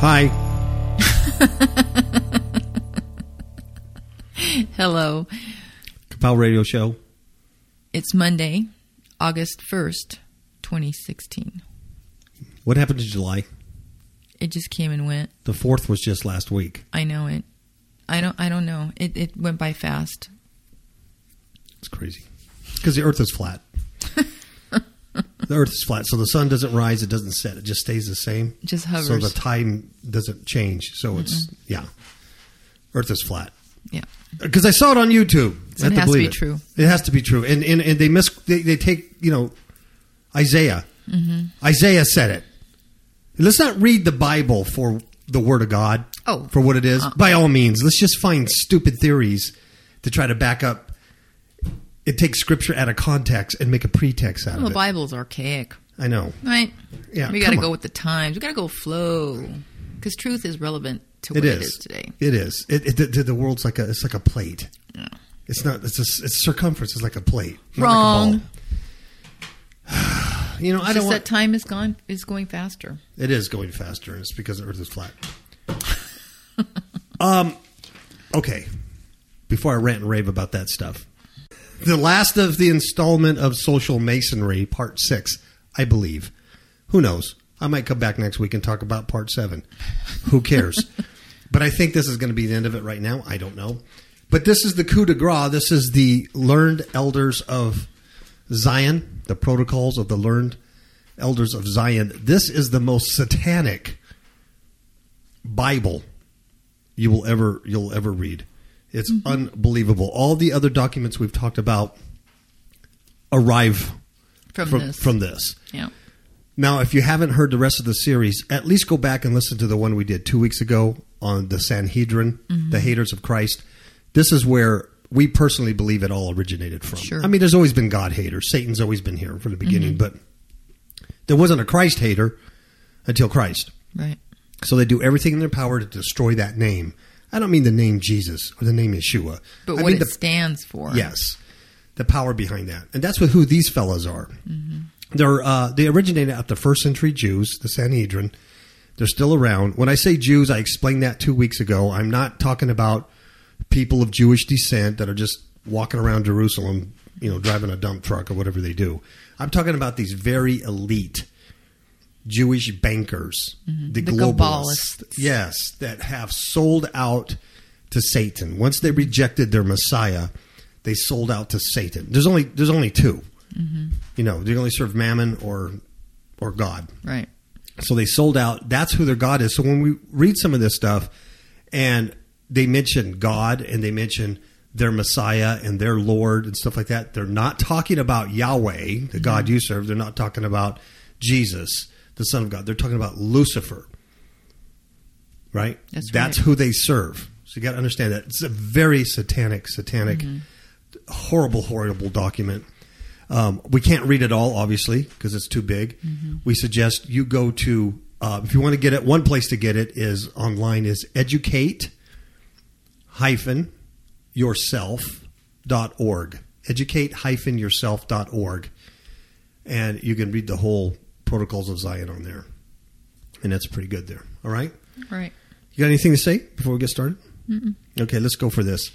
Hi. Hello. Kapow Radio Show. It's Monday, August 1st, 2016. What happened to July? It just came and went. The fourth was just last week. I know it. I don't I don't know. It it went by fast. It's crazy. Because the earth is flat. The earth is flat. So the sun doesn't rise, it doesn't set. It just stays the same. It just hovers. So the time doesn't change. So it's, yeah. Earth is flat. yeah. Because I saw it on YouTube. So it has to believe be true. It has to be true. And and, and they miss they, they take, you know, Isaiah. Mm-hmm. Isaiah said it. Let's not read the Bible for the word of God. Oh. For what it is. Uh. By all means, let's just find stupid theories to try to back up. It takes scripture out of context and make a pretext out Well, of it. the it. Bible's archaic, I know. right? Yeah, We got to go with the times. We got to go flow because truth is relevant to It what it is. is today. It is. It, it, the, the world's like a it's like a plate. Yeah. It's not. It's a, it's circumference. It's like a plate. not Wrong. Like a you know, I don't just want. that time is gone is going faster. It is going faster, it's because the Earth is flat. um, okay. Before I rant and rave about that stuff, the last of the installment of Social Masonry, Part Six, I believe. Who knows? I might come back next week and talk about Part Seven. Who cares? but I think this is going to be the end of it right now. I don't know. But this is the coup de grace. This is the learned elders of Zion, the protocols of the learned elders of Zion. This is the most satanic Bible you will ever you'll ever read. It's unbelievable. All the other documents we've talked about arrive From, from, this. from this. yeah. Now, if you haven't heard the rest of the series, at least go back and listen to the one we did two weeks ago on the Sanhedrin, Mm-hmm. the haters of Christ. This is where we personally believe it all originated from. Sure. I mean, there's always been God haters. Satan's always been here from the beginning, Mm-hmm. but there wasn't a Christ hater until Christ. Right. So they do everything in their power to destroy that name. I don't mean the name Jesus or the name Yeshua. But I what it the stands for. Yes, the power behind that, and that's what who these fellas are. They're uh, they originated out the first century Jews, the Sanhedrin. They're still around. When I say Jews, I explained that two weeks ago. I'm not talking about people of Jewish descent that are just walking around Jerusalem, you know, driving a dump truck or whatever they do. I'm talking about these very elite Jewish bankers, the, Mm-hmm. The globalists, Kabbalists. yes, that have sold out to Satan. Once they rejected their Messiah, they sold out to Satan. There's only there's only 2 You know, they only serve Mammon or or God. Right. So they sold out. That's who their God is. So when we read some of this stuff, and they mention God and they mention their Messiah and their Lord and stuff like that, they're not talking about Yahweh, the God you serve. They're not talking about Jesus, the Son of God. They're talking about Lucifer. Right? That's That's right. who they serve. So you got to understand that it's a very satanic, satanic, horrible, horrible document. Um, we can't read it all, obviously, because it's too big. We suggest you go to, uh, if you want to get it, one place to get it is online is educate hyphen yourself dot org. Educate hyphen yourself dot org, And you can read the whole protocols of Zion on there. And that's pretty good there. All right? Right. You got anything to say before we get started? Okay, let's go for this.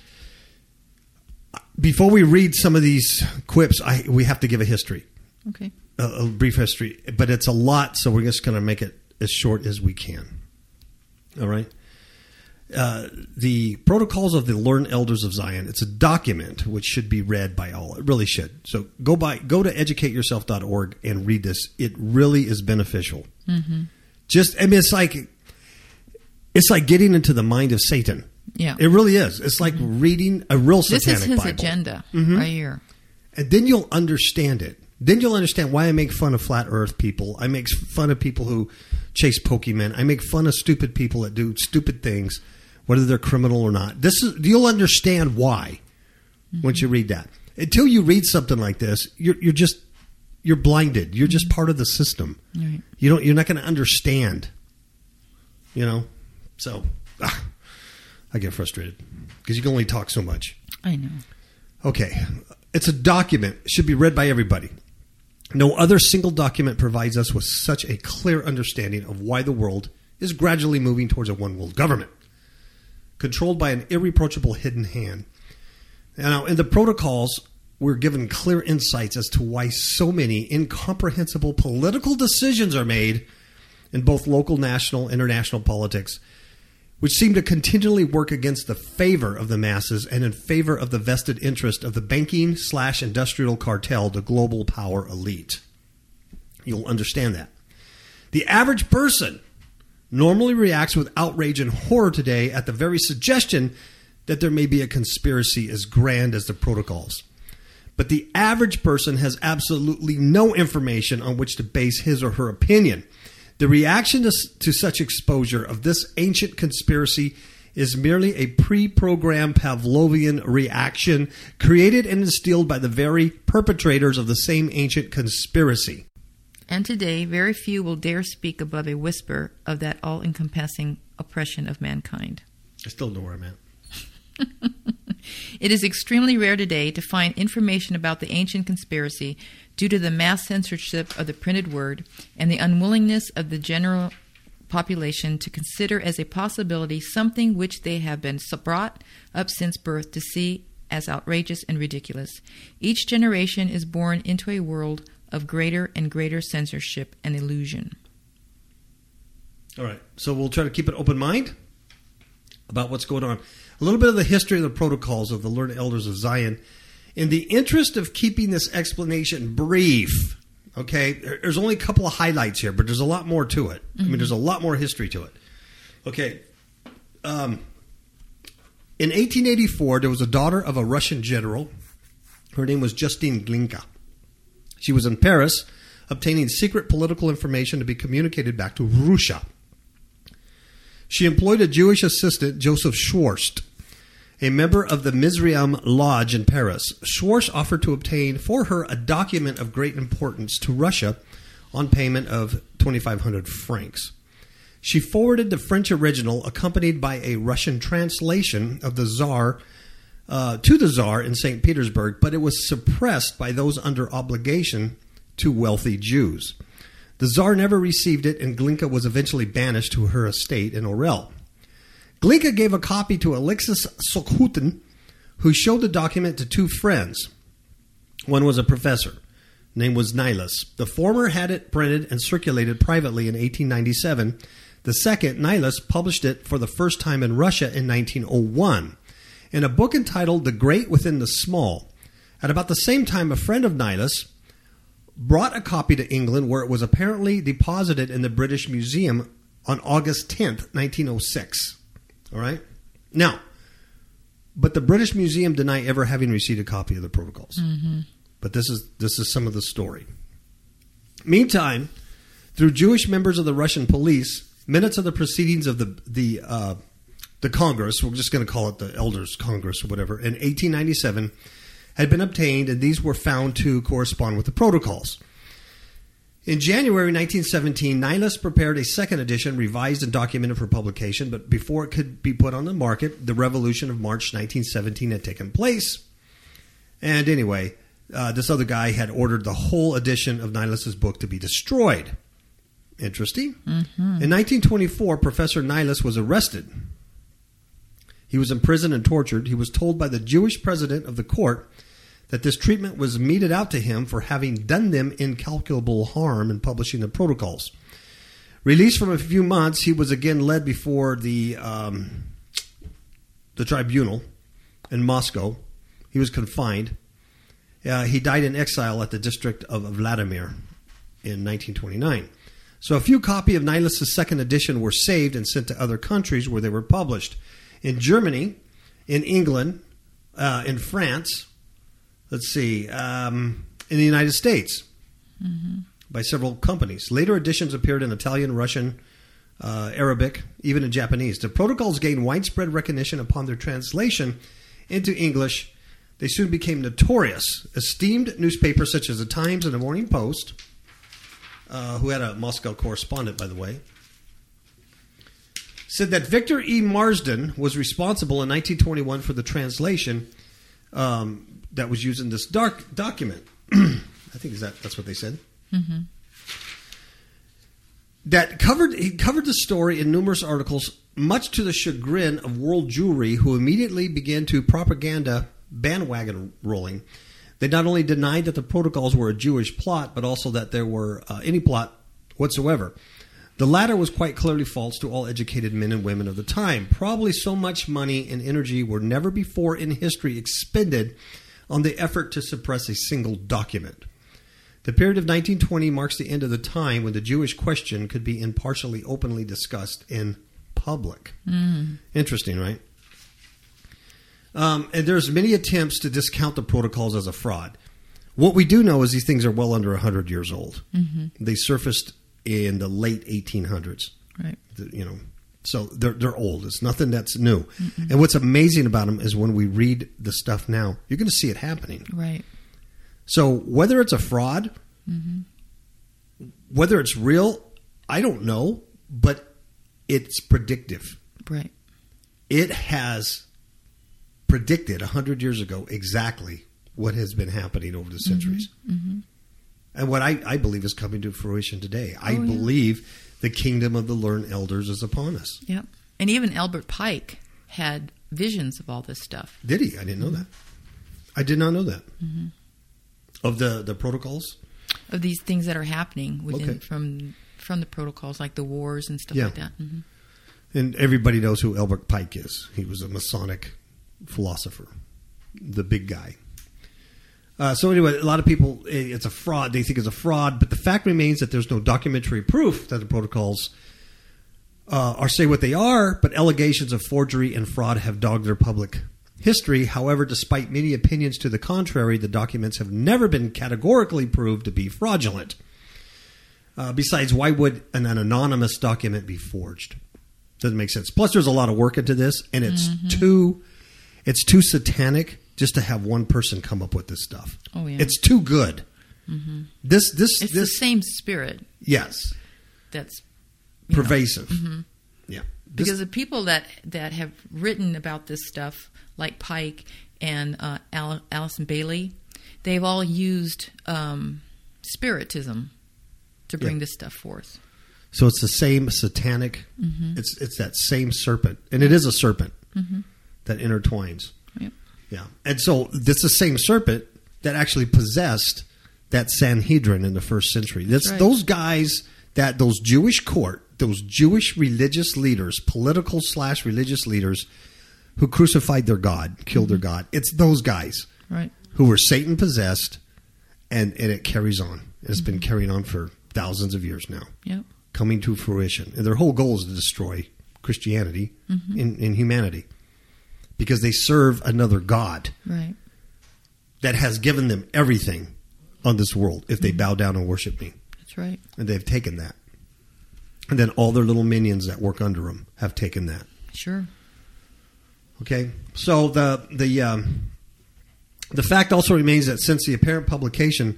Before we read some of these quips, I, we have to give a history, Okay. a, a brief history, but it's a lot, so we're just going to make it as short as we can. All right. Uh, the protocols of the learned elders of Zion. It's a document which should be read by all. It really should. So go by, go to educateyourself.org and read this. It really is beneficial. Just, I mean, it's like, it's like getting into the mind of Satan. Yeah. It really is. It's like reading a real this is his Bible. agenda Mm-hmm. right here. And then you'll understand it. Then you'll understand why I make fun of flat earth people. I make fun of people who chase Pokemon. I make fun of stupid people that do stupid things, whether they're criminal or not. This is you'll understand why once you read that. Until you read something like this, you're you're just you're blinded. You're just part of the system. Right. You don't you're not going to understand. You know? So ah, I get frustrated because you can only talk so much. I know. Okay. It's a document. It should be read by everybody. No other single document provides us with such a clear understanding of why the world is gradually moving towards a one world government, controlled by an irreproachable hidden hand. Now, in the protocols, we're given clear insights as to why so many incomprehensible political decisions are made in both local, national, international politics, which seem to continually work against the favor of the masses and in favor of the vested interest of the banking slash industrial cartel, the global power elite. You'll understand that. The average person normally reacts with outrage and horror today at the very suggestion that there may be a conspiracy as grand as the protocols. But the average person has absolutely no information on which to base his or her opinion. The reaction to, to such exposure of this ancient conspiracy is merely a pre programmed Pavlovian reaction created and instilled by the very perpetrators of the same ancient conspiracy. And today, very few will dare speak above a whisper of that all encompassing oppression of mankind. I still know where I'm at. it is extremely rare today to find information about the ancient conspiracy due to the mass censorship of the printed word and the unwillingness of the general population to consider as a possibility something which they have been brought up since birth to see as outrageous and ridiculous. Each generation is born into a world of greater and greater censorship and illusion. All right, so we'll try to keep an open mind about what's going on. A little bit of the history of the protocols of the learned elders of Zion. In the interest of keeping this explanation brief, okay, there's only a couple of highlights here, but there's a lot more to it. Mm-hmm. I mean, there's a lot more history to it. Okay. Um, in 1884, there was a daughter of a Russian general. Her name was Justine Glinka. She was in Paris obtaining secret political information to be communicated back to Russia. She employed a Jewish assistant, Joseph Schwartz, a member of the Mizraim Lodge in Paris. Schwartz offered to obtain for her a document of great importance to Russia on payment of 2,500 francs. She forwarded the French original, accompanied by a Russian translation of the Tsar, uh, to the Tsar in St. Petersburg, but it was suppressed by those under obligation to wealthy Jews. The Tsar never received it, and Glinka was eventually banished to her estate in Orel. Glinka gave a copy to Alexis Sukhotin, who showed the document to two friends. One was a professor. Name was Nilus. The former had it printed and circulated privately in 1897. The second, Nilus, published it for the first time in Russia in 1901 in a book entitled The Great Within the Small. At about the same time, a friend of Nilus, brought a copy to England where it was apparently deposited in the British Museum on August 10th, 1906. All right? Now, but the British Museum deny ever having received a copy of the protocols. Mm-hmm. But this is this is some of the story. Meantime, through Jewish members of the Russian police, minutes of the proceedings of the the uh, the Congress, we're just going to call it the Elders Congress or whatever, in 1897 had been obtained, and these were found to correspond with the protocols. In January 1917, Nilus prepared a second edition, revised and documented for publication, but before it could be put on the market, the revolution of March 1917 had taken place. And anyway, uh, this other guy had ordered the whole edition of Nilus's book to be destroyed. Interesting. Mm-hmm. In 1924, Professor Nilus was arrested. He was imprisoned and tortured. He was told by the Jewish president of the court that this treatment was meted out to him for having done them incalculable harm in publishing the protocols. Released from a few months, he was again led before the um, the tribunal in Moscow. He was confined. Uh, he died in exile at the district of Vladimir in 1929. So a few copies of Nilus' second edition were saved and sent to other countries where they were published. In Germany, in England, uh, in France, let's see, um, in the United States mm-hmm. by several companies. Later editions appeared in Italian, Russian, uh, Arabic, even in Japanese. The protocols gained widespread recognition upon their translation into English. They soon became notorious. Esteemed newspapers such as the Times and the Morning Post, uh, who had a Moscow correspondent, by the way, said that Victor E. Marsden was responsible in 1921 for the translation um, that was used in this dark document. I think is that that's what they said. Mm-hmm. that covered he covered the story in numerous articles, much to the chagrin of world Jewry, who immediately began to propaganda bandwagon rolling. They not only denied that the protocols were a Jewish plot, but also that there were uh, any plot whatsoever. The latter was quite clearly false to all educated men and women of the time. Probably so much money and energy were never before in history expended on the effort to suppress a single document. The period of 1920 marks the end of the time when the Jewish question could be impartially openly discussed in public. Interesting, right? Um, and there's many attempts to discount the protocols as a fraud. What we do know is these things are well under 100 years old. They surfaced in the late 1800s. Right. You know, so they're they're old. It's nothing that's new. And what's amazing about them is when we read the stuff now, you're going to see it happening. Right. So whether it's a fraud, mm-hmm. whether it's real, I don't know, but it's predictive. Right. It has predicted hundred years ago exactly what has been happening over the centuries, mm-hmm. Mm-hmm. And what I, I believe is coming to fruition today. I Oh, yeah. believe the kingdom of the learned elders is upon us. Yep. And even Albert Pike had visions of all this stuff. Did he? I didn't know that. I did not know that. Of the the protocols. of these things that are happening within Okay. from from the protocols like the wars and stuff Yeah. like that. hmm And everybody knows who Albert Pike is. He was a Masonic philosopher, the big guy. Uh, so anyway, a lot of people, it's a fraud. They think it's a fraud, but the fact remains that there's no documentary proof that the protocols uh, are say what they are. But allegations of forgery and fraud have dogged their public history. However, despite many opinions to the contrary, the documents have never been categorically proved to be fraudulent. Uh, besides, why would an, an anonymous document be forged? Doesn't make sense. Plus, there's a lot of work into this, and it's too, it's too satanic just to have one person come up with this stuff. Oh, yeah. It's too good. This, this, It's the this, same spirit yes, that's pervasive. Yeah, This- because the people that that have written about this stuff, like Pike and uh, Al- Allison Bailey, they've all used um, spiritism to bring Yeah. this stuff forth. So it's the same satanic. It's it's that same serpent, and it is a serpent that intertwines. Yep. Yeah, and so it's the same serpent that actually possessed that Sanhedrin in the first century. That's right. those guys that those Jewish court, those Jewish religious leaders, political slash religious leaders, who crucified their God, killed their God. It's those guys Right. who were Satan possessed, and and it carries on. It's been carrying on for thousands of years now Yep. coming to fruition. And their whole goal is to destroy Christianity Mm-hmm. in, in humanity because they serve another God Right. that has given them everything on this world if they Mm-hmm. bow down and worship me. That's right. And they've taken that. And then all their little minions that work under them have taken that. Sure. Okay, so the the um, the fact also remains that since the apparent publication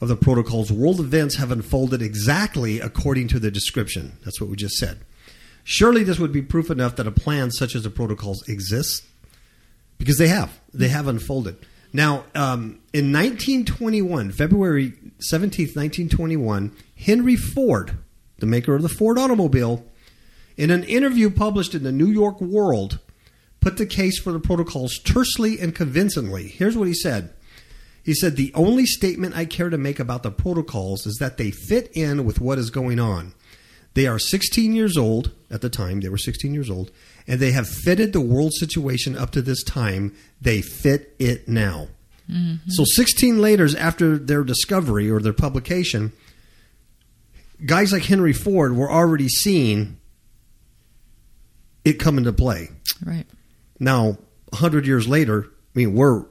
of the protocols, world events have unfolded exactly according to the description. That's what we just said. Surely this would be proof enough that a plan such as the protocols exists, because they have they have unfolded. Now, um, in 1921, February 17th, 1921, Henry Ford, the maker of the Ford automobile, in an interview published in the New York World, put the case for the protocols tersely and convincingly. Here's what he said. He said, The only statement I care to make about the protocols is that they fit in with what is going on. They are 16 years old at the time, they were 16 years old, and they have fitted the world situation up to this time. They fit it now. Mm-hmm. So 16 later after their discovery or their publication, guys like Henry Ford were already seeing it come into play. Right. Now, hundred years later, I mean, we're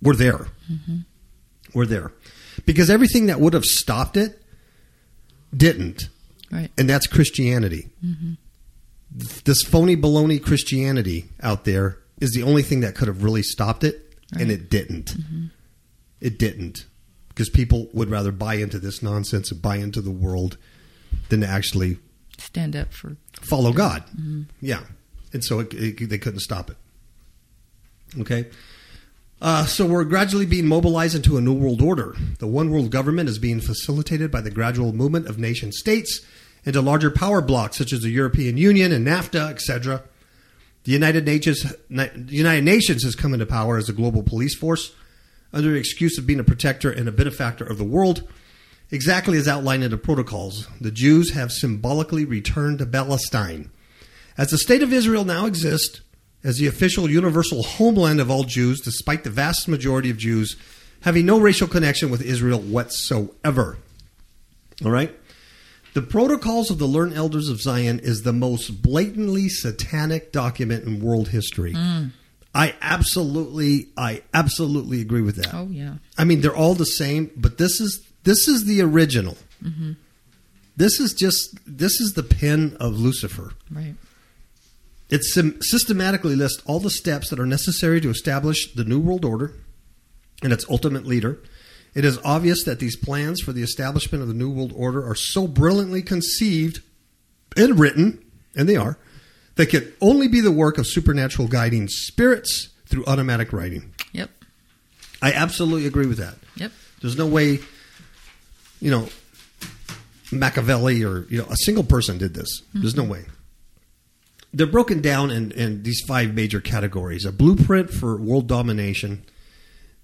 we're there. Mm-hmm. We're there because everything that would have stopped it didn't, Right. and that's Christianity. Mm-hmm. This phony baloney Christianity out there is the only thing that could have really stopped it, and it didn't. Mm-hmm. It didn't because people would rather buy into this nonsense and buy into the world than to actually Stand up for. follow God. Mm-hmm. Yeah, and so it, it, they couldn't stop it. Okay. Uh, so we're gradually being mobilized into a new world order. The one world government is being facilitated by the gradual movement of nation states into larger power blocks such as the European Union and NAFTA, etc. The United Nations, the United Nations has come into power as a global police force under the excuse of being a protector and a benefactor of the world, exactly as outlined in the protocols. The Jews have symbolically returned to Palestine. As the state of Israel now exists, as the official universal homeland of all Jews, despite the vast majority of Jews having no racial connection with Israel whatsoever. All right? The Protocols of the Learned Elders of Zion is the most blatantly satanic document in world history. Mm. I absolutely, I absolutely agree with that. Oh yeah. I mean, they're all the same, but this is this is the original. Mm-hmm. This is just this is the pen of Lucifer. Right. It sim- systematically lists all the steps that are necessary to establish the New World Order and its ultimate leader. It is obvious that these plans for the establishment of the New World Order are so brilliantly conceived and written, and they are, they can only be the work of supernatural guiding spirits through automatic writing. Yep. I absolutely agree with that. Yep. There's no way, you know, Machiavelli or you know a single person did this. There's no way. They're broken down in, in these five major categories: a blueprint for world domination,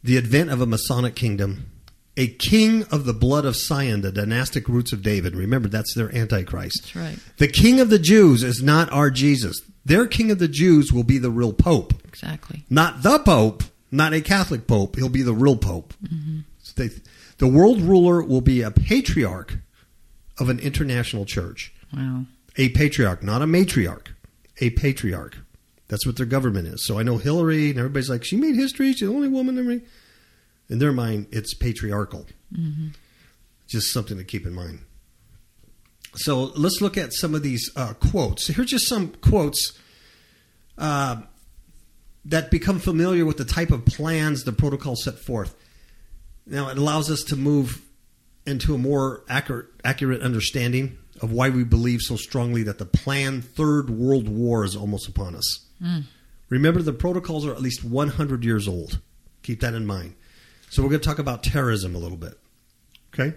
the advent of a Masonic kingdom, a king of the blood of Sion, the dynastic roots of David. Remember, that's their antichrist. That's right. The king of the Jews is not our Jesus. Their king of the Jews will be the real pope Exactly. not the Pope, not a Catholic Pope. He'll be the real Pope. Mm-hmm. So they, the world ruler will be a patriarch of an international church. Wow. A patriarch, not a matriarch. A patriarch. That's what their government is. So I know Hillary and everybody's like, she made history. She's the only woman. In, in their mind, it's patriarchal. Just something to keep in mind. So let's look at some of these uh, quotes. Here's just some quotes uh, that become familiar with the type of plans the protocol set forth. Now, it allows us to move into a more accurate, accurate understanding of why we believe so strongly that the planned Third World War is almost upon us. Mm. Remember, the protocols are at least 100 years old. Keep that in mind. So, we're going to talk about terrorism a little bit. Okay?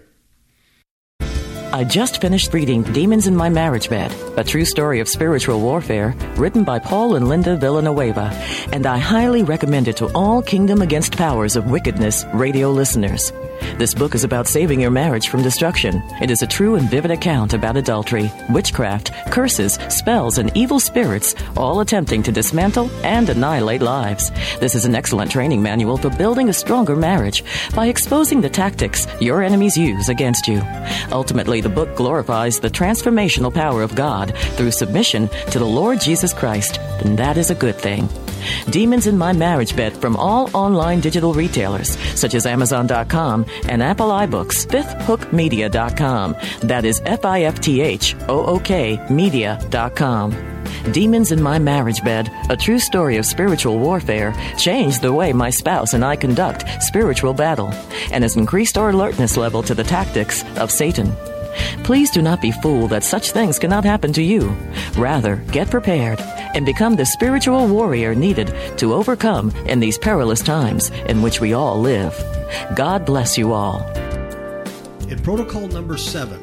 I just finished reading Demons in My Marriage Bed, a true story of spiritual warfare, written by Paul and Linda Villanueva, and I highly recommend it to all Kingdom Against Powers of Wickedness radio listeners. This book is about saving your marriage from destruction. It is a true and vivid account about adultery, witchcraft, curses, spells, and evil spirits, all attempting to dismantle and annihilate lives. This is an excellent training manual for building a stronger marriage by exposing the tactics your enemies use against you. Ultimately, the book glorifies the transformational power of God through submission to the Lord Jesus Christ, and that is a good thing. Demons in My Marriage Bed from all online digital retailers such as Amazon.com and Apple iBooks, FifthHookMedia.com. That is F I F T H O O K Media.com. Demons in My Marriage Bed, a true story of spiritual warfare, changed the way my spouse and I conduct spiritual battle and has increased our alertness level to the tactics of Satan. Please do not be fooled that such things cannot happen to you. Rather, get prepared and become the spiritual warrior needed to overcome in these perilous times in which we all live. God bless you all. In protocol number seven,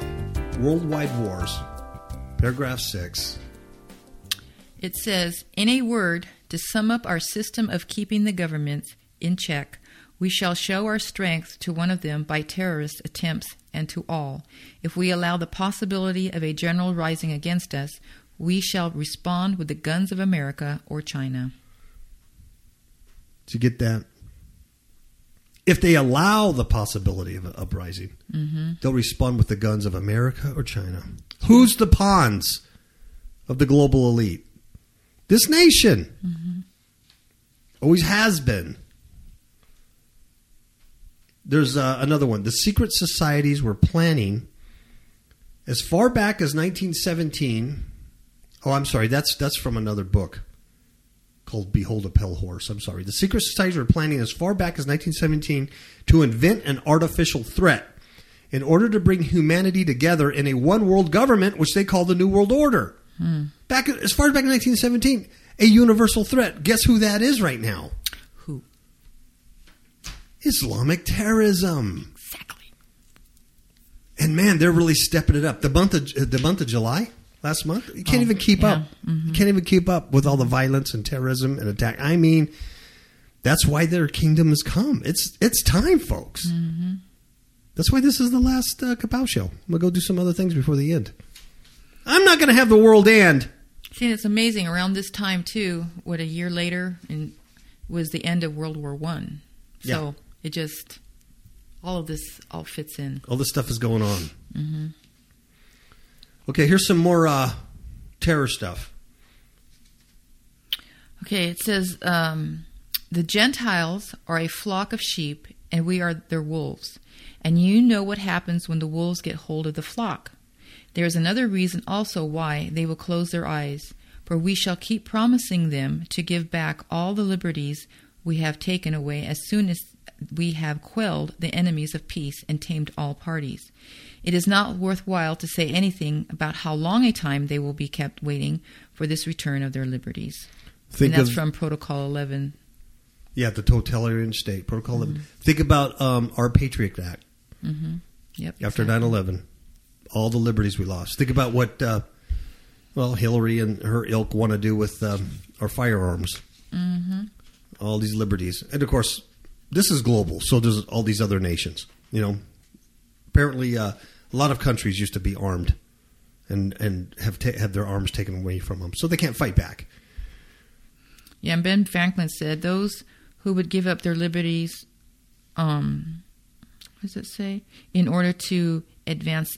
Worldwide Wars, paragraph six, It says, in a word, to sum up our system of keeping the governments in check, we shall show our strength to one of them by terrorist attempts and to all. If we allow the possibility of a general rising against us, we shall respond with the guns of America or China. You get that? If they allow the possibility of an uprising, mm-hmm. they'll respond with the guns of America or China. Who's the pawns of the global elite? This nation. Mm-hmm. Always has been. There's uh, another one. The secret societies were planning as far back as 1917. Oh, I'm sorry. That's that's from another book called Behold a Pale Horse. I'm sorry. The secret societies were planning as far back as 1917 to invent an artificial threat in order to bring humanity together in a one world government, which they call the New World Order. Back as far back as 1917, a universal threat. Guess who that is right now? Islamic terrorism. Exactly. And man, they're really stepping it up. The month of the month of July last month, you can't Oh, even keep yeah. up. You can't even keep up with all the violence and terrorism and attack. I mean, that's why their kingdom has come. It's it's time, folks. That's why this is the last uh, Kapow show. We'll go do some other things before the end. I'm not going to have the world end. See, it's amazing. Around this time, too, what a year later, and was the end of World War One. So Yeah. It just all of this all fits in. All this stuff is going on. Okay, here's some more uh, terror stuff. Okay, it says um, the Gentiles are a flock of sheep, and we are their wolves. And you know what happens when the wolves get hold of the flock. There is another reason also why they will close their eyes, for we shall keep promising them to give back all the liberties we have taken away as soon as we have quelled the enemies of peace and tamed all parties. It is not worthwhile to say anything about how long a time they will be kept waiting for this return of their liberties. Think and that's of from Protocol 11. yeah, the totalitarian state protocol. Eleven. Think about um, our Patriot Act Yep. after exactly. 9/11. All the liberties we lost. Think about what uh, well Hillary and her ilk want to do with um, our firearms. Mm-hmm. All these liberties, and of course, this is global. So there's all these other nations. You know, apparently, uh, a lot of countries used to be armed, and and have ta- had their arms taken away from them, so they can't fight back. Yeah, and Ben Franklin said those who would give up their liberties, um, what does it say? In order to advance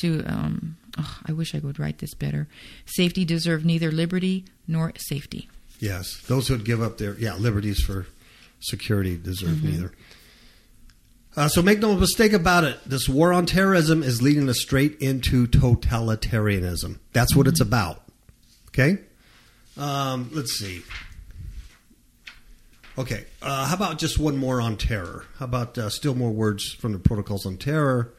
to, um, oh, I wish I would write this better. Safety deserve neither liberty nor safety. Yes, those who would give up their yeah liberties for security deserve neither. Uh, so make no mistake about it. This war on terrorism is leading us straight into totalitarianism. That's what it's about. Okay. Um, let's see. Okay. Uh, how about just one more on terror? How about uh, still more words from the protocols on terror?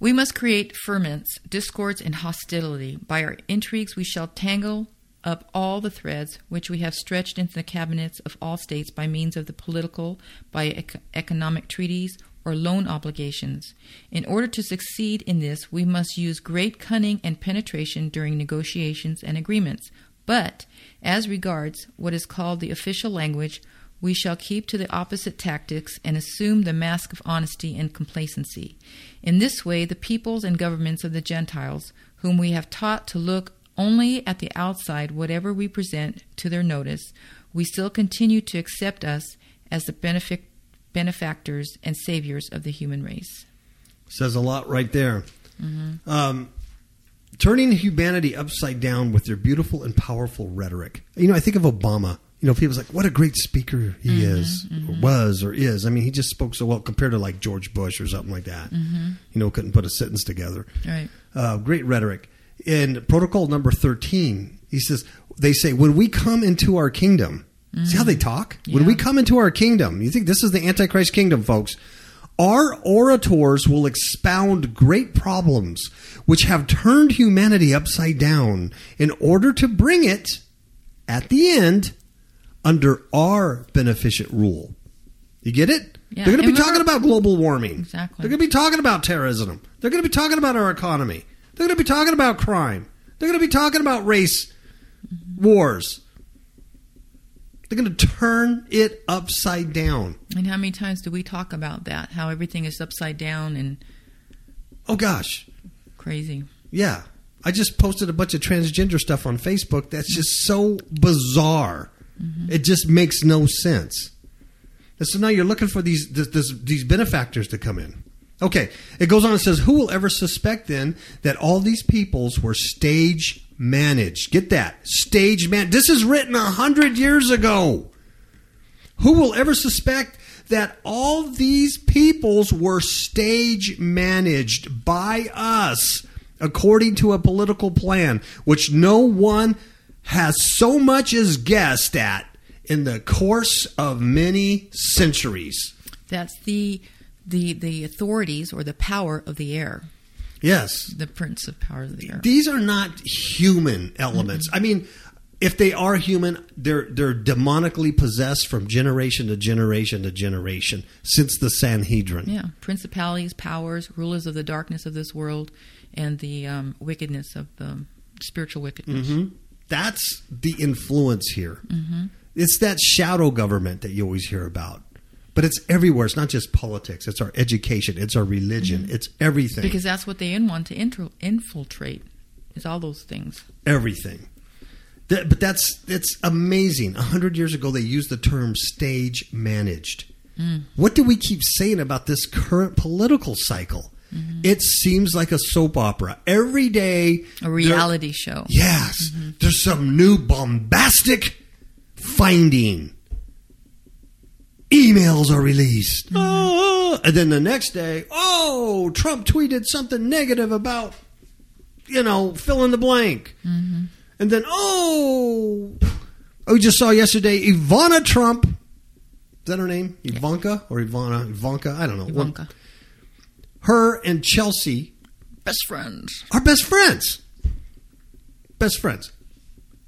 We must create ferments, discords, and hostility. By our intrigues, we shall tangle up all the threads which we have stretched into the cabinets of all states by means of the political, by ec- economic treaties, or loan obligations. In order to succeed in this, we must use great cunning and penetration during negotiations and agreements. But, as regards what is called the official language, we shall keep to the opposite tactics and assume the mask of honesty and complacency. In this way, the peoples and governments of the Gentiles, whom we have taught to look only at the outside, whatever we present to their notice, we still continue to accept us as the benefic- benefactors and saviors of the human race. Says a lot right there. Um, turning humanity upside down with their beautiful and powerful rhetoric. You know, I think of Obama. You know, people's like, what a great speaker he is, or was, or is. I mean, he just spoke so well compared to like George Bush or something like that. You know, couldn't put a sentence together. Right. Uh, great rhetoric. In protocol number 13, he says, they say, when we come into our kingdom, see how they mm. talk? When we come into our kingdom, you think this is the Antichrist kingdom, folks. Our orators will expound great problems which have turned humanity upside down in order to bring it, at the end, under our beneficent rule. You get it? Yeah, They're going to be talking about global warming. Exactly. They're going to be talking about terrorism. They're going to be talking about our economy. They're going to be talking about crime. They're going to be talking about race wars. They're going to turn it upside down. And how many times do we talk about that? How everything is upside down and Oh gosh. crazy. Yeah. I just posted a bunch of transgender stuff on Facebook that's just so bizarre. Mm-hmm. It just makes no sense. And so now you're looking for these this, this, these benefactors to come in. Okay, it goes on and says, "Who will ever suspect then that all these peoples were stage managed? Get that stage man. This is written a hundred years ago. Who will ever suspect that all these peoples were stage managed by us according to a political plan, which no one has so much as guessed at in the course of many centuries? That's the the the authorities or the power of the air, Yes. the prince of power of the air. These are not human elements. I mean, if they are human, they're they're demonically possessed from generation to generation to generation since the Sanhedrin. Yeah, principalities, powers, rulers of the darkness of this world, and the um, wickedness of the spiritual wickedness. Mm-hmm. That's the influence here. It's that shadow government that you always hear about. But it's everywhere. It's not just politics. It's our education. It's our religion. Mm-hmm. It's everything. Because that's what they in want to intro- infiltrate. Is all those things. everything. That, but that's it's amazing. A hundred years ago, they used the term stage managed. Mm. What do we keep saying about this current political cycle? Mm-hmm. It seems like a soap opera. Every day, A reality show. Yes, mm-hmm. there's some new bombastic finding. Emails are released. Oh, and then the next day, oh, Trump tweeted something negative about, you know, fill in the blank. Mm-hmm. And then, oh, we just saw yesterday Ivana Trump. Is that her name? Ivanka or Ivana? Ivanka? I don't know. Ivanka. Her and Chelsea Best friends. are best friends. Best friends.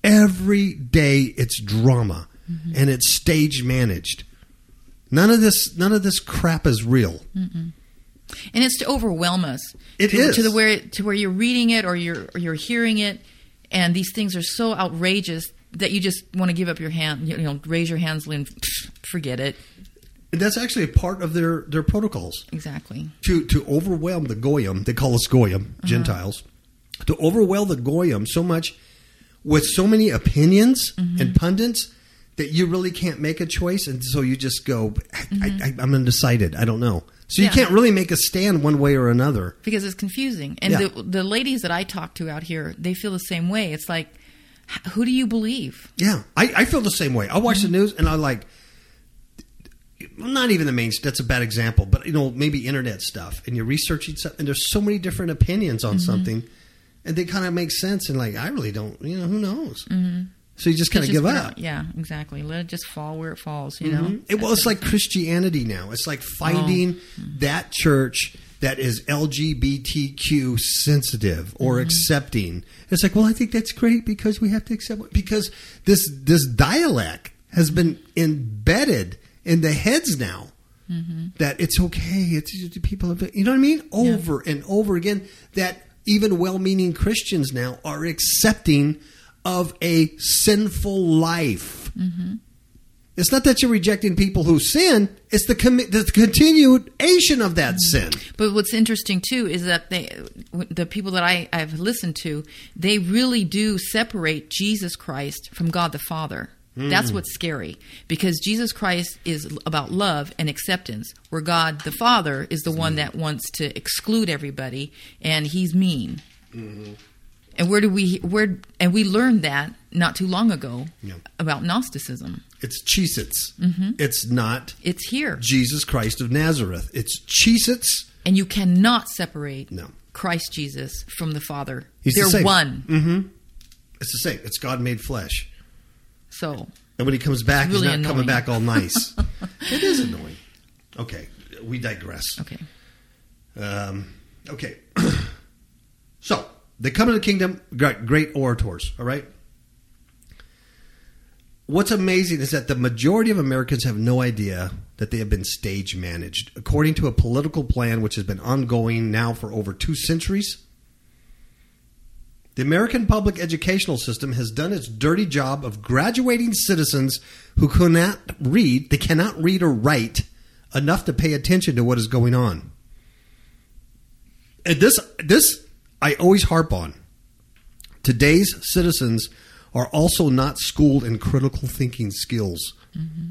Every day it's drama mm-hmm. and it's stage managed. None of this none of this crap is real. And it's to overwhelm us. It to, is. to the where to where you're reading it or you're or you're hearing it, and these things are so outrageous that you just want to give up your hand. You know, raise your hands and forget it. That's actually a part of their, their protocols. Exactly. To to overwhelm the Goyim, they call us Goyim, uh-huh. Gentiles, to overwhelm the Goyim so much with so many opinions mm-hmm. and pundits that you really can't make a choice, and so you just go, I, mm-hmm. I, I'm undecided. I don't know. So you Yeah. can't really make a stand one way or another. because it's confusing. And Yeah. the the ladies that I talk to out here, they feel the same way. It's like, who do you believe? Yeah, I, I feel the same way. I watch the mm-hmm. news and I like, not even the main. That's a bad example, but you know, maybe internet stuff, and you're researching stuff, and there's so many different opinions on mm-hmm. something, and they kind of make sense. And like, I really don't, you know, who knows? So you just kind of give up. Yeah, exactly. Let it just fall where it falls. You know. Mm-hmm. It, well, it's like Christianity now. It's like finding oh. that church that is LGBTQ sensitive or mm-hmm. accepting. It's like, well, I think that's great because we have to accept because this this dialect has been embedded in the heads now. Mm-hmm. That it's okay. It's people have, you know what I mean? Over and over again. That even well-meaning Christians now are accepting of a sinful life. It's not that you're rejecting people who sin; it's the commi- the continuation of that mm-hmm. sin. But what's interesting too is that they, the people that I, I've listened to, they really do separate Jesus Christ from God the Father. That's mm. what's scary because Jesus Christ is about love and acceptance, where God the Father is the one that wants to exclude everybody, and He's mean. Mm-hmm. And where do we where and we learned that not too long ago Yeah. about Gnosticism. It's Cheez-Its. It's not It's here, Jesus Christ of Nazareth. It's Cheez-Its. and you cannot separate No. Christ Jesus from the Father. He's They're same. one. It's the same. It's God made flesh. So And when he comes back, really he's not coming back all nice. it is annoying. Okay, we digress. okay. Um, okay. so they come into the kingdom, great, great orators, all right? What's amazing is that the majority of Americans have no idea that they have been stage managed. According to a political plan which has been ongoing now for over two centuries, the American public educational system has done its dirty job of graduating citizens who cannot read, they cannot read or write enough to pay attention to what is going on. And this this I always harp on. Today's citizens are also not schooled in critical thinking skills. Mm-hmm.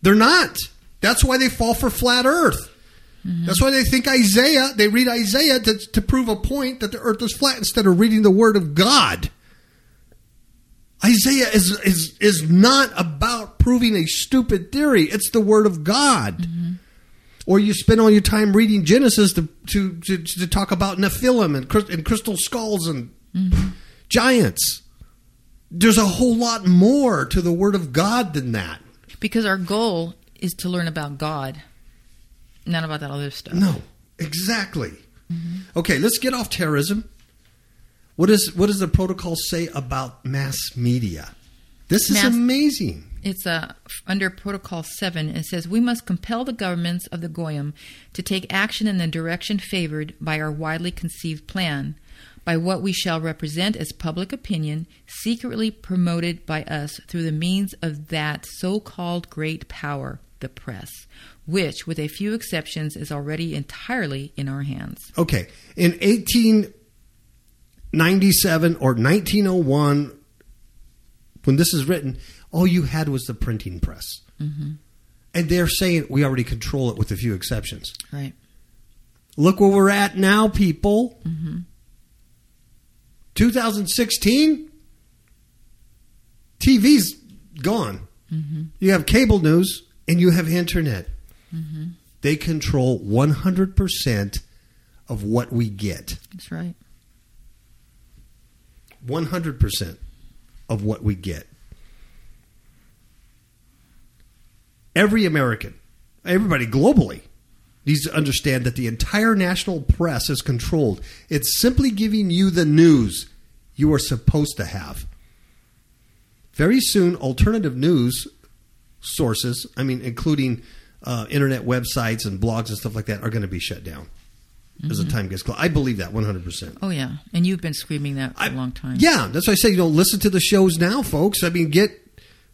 They're not. That's why they fall for flat Earth. Mm-hmm. That's why they think Isaiah. They read Isaiah to, to prove a point that the Earth is flat instead of reading the Word of God. Isaiah is is is not about proving a stupid theory. It's the Word of God. Mm-hmm. Or you spend all your time reading Genesis to to, to, to talk about Nephilim and, and crystal skulls and mm-hmm. giants. There's a whole lot more to the Word of God than that. Because our goal is to learn about God, not about that other stuff. No, exactly. Mm-hmm. Okay, let's get off terrorism. What is what does the protocol say about mass media? This is Mass- amazing. It's uh, under Protocol 7. It says, We must compel the governments of the Goyim to take action in the direction favored by our widely conceived plan, by what we shall represent as public opinion, secretly promoted by us through the means of that so called great power, the press, which, with a few exceptions, is already entirely in our hands. Okay, in 1897 or 1901, when this is written, all you had was the printing press, Mm-hmm. and they're saying we already control it with a few exceptions. Right. Look where we're at now, people. Mm-hmm. 2016, TV's gone. Mm-hmm. You have cable news and you have internet. Mm-hmm. They control 100% of what we get. That's right. 100% of what we get. Every American, everybody globally, needs to understand that the entire national press is controlled. It's simply giving you the news you are supposed to have. Very soon, alternative news sources, I mean, including uh, internet websites and blogs and stuff like that, are going to be shut down as the time gets close. I believe that 100%. Oh, yeah. And you've been screaming that for a I- long time. Yeah, that's why I say you know listen to the shows now, folks. I mean, get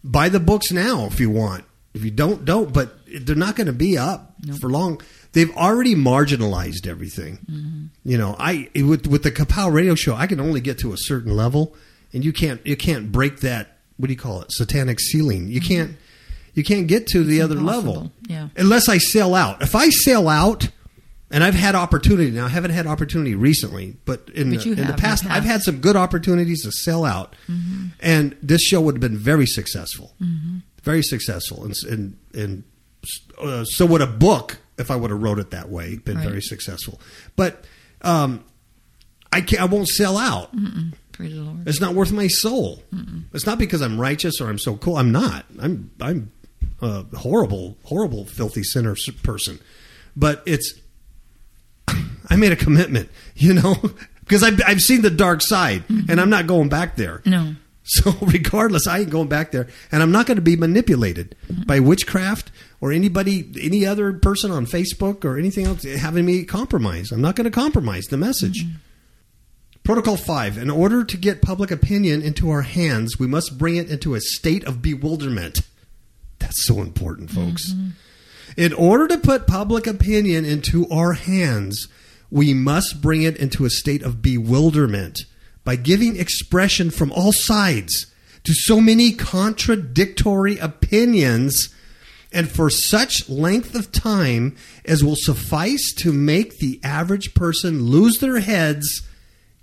buy the books now if you want. If you don't, don't. But they're not going to be up for long. They've already marginalized everything. Mm-hmm. You know, I with with the Kapow radio show, I can only get to a certain level, and you can't you can't break that. What do you call it? Satanic ceiling. You can't you can't get to the other level Mm-hmm. Yeah. unless I sell out. If I sell out, and I've had opportunity now, I haven't had opportunity recently, but in, But the, in the past, I've had some good opportunities to sell out, and this show would have been very successful, very successful, and and, and uh, so would a book if I would have wrote it that way, been Right. very successful. But um, I can't, I won't sell out. Lord. It's not worth my soul. It's not because I'm righteous or I'm so cool. I'm not. I'm I'm a horrible, horrible, filthy sinner person. But it's I made a commitment, you know, because I've I've seen the dark side, and I'm not going back there. No. So regardless, I ain't going back there, and I'm not going to be manipulated by witchcraft or anybody, any other person on Facebook or anything else having me compromise. I'm not going to compromise the message. Mm-hmm. Protocol five: In order to get public opinion into our hands, we must bring it into a state of bewilderment. That's so important, folks. Mm-hmm. In order to put public opinion into our hands, we must bring it into a state of bewilderment by giving expression from all sides to so many contradictory opinions and for such length of time as will suffice to make the average person lose their heads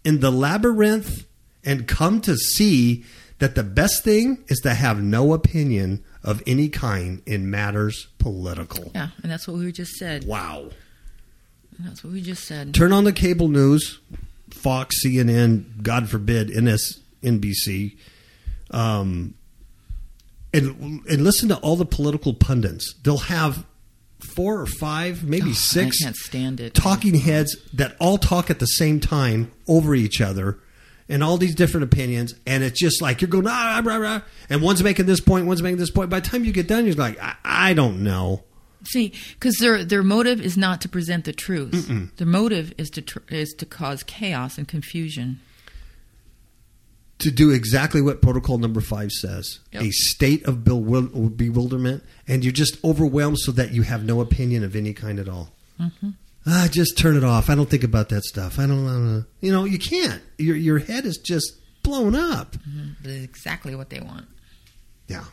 in the labyrinth and come to see that the best thing is to have no opinion of any kind in matters political. Yeah, and that's what we just said. Wow. That's what we just said. Turn on the cable news, Fox, CNN, God forbid, NS, NBC, um, and and listen to all the political pundits. They'll have four or five, maybe Oh, six I can't stand it. talking heads that all talk at the same time over each other and all these different opinions and it's just like you're going ah, rah, rah, and one's making this point one's making this point by the time you get done you're like i, I don't know See, because their their motive is not to present the truth. Their motive is to tr- is to cause chaos and confusion. to do exactly what protocol number five says Yep. a state of bewil- bewilderment and you're just overwhelmed so that you have no opinion of any kind at all ah just turn it off i don't think about that stuff i don't you know you can't your, your head is just blown up That's exactly what they want. Yeah.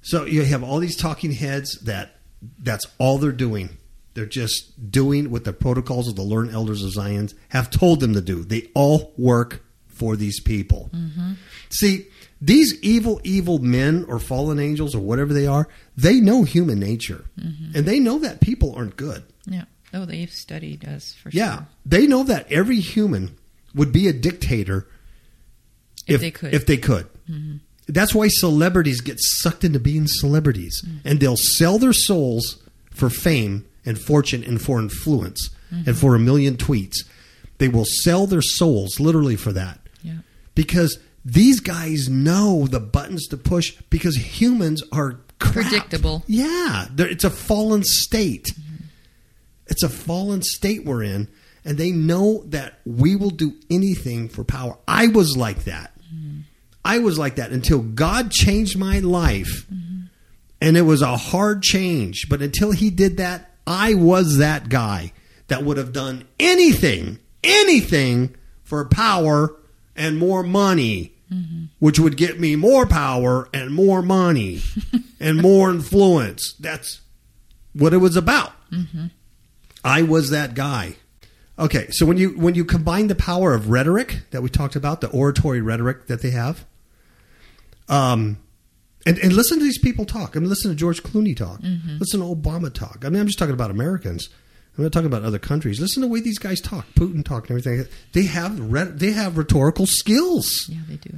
So you have all these talking heads that that's all they're doing. They're just doing what the protocols of the learned elders of Zion have told them to do. They all work for these people. See, these evil, evil men or fallen angels or whatever they are, they know human nature. And they know that people aren't good. Yeah. Oh, they've studied us for Yeah. sure. They know that every human would be a dictator If they could. Mm-hmm. If they could. That's why celebrities get sucked into being celebrities. Mm-hmm. And they'll sell their souls for fame and fortune and for influence Mm-hmm. and for a million tweets. They will sell their souls literally for that Yeah. because these guys know the buttons to push because humans are crap. Predictable. Yeah, it's a fallen state. It's a fallen state we're in, and they know that we will do anything for power. I was like that. I was like that until God changed my life, and it was a hard change. But until He did that, I was that guy that would have done anything, anything for power and more money, which would get me more power and more money and more influence. That's what it was about. Mm-hmm. I was that guy. Okay, so when you when you combine the power of rhetoric that we talked about, the oratory rhetoric that they have, um, and, and listen to these people talk. I mean, listen to George Clooney talk. Listen to Obama talk. I mean, I'm just talking about Americans. I'm not talking about other countries. Listen to the way these guys talk. Putin talk and everything. They have rhet- they have rhetorical skills. Yeah, they do.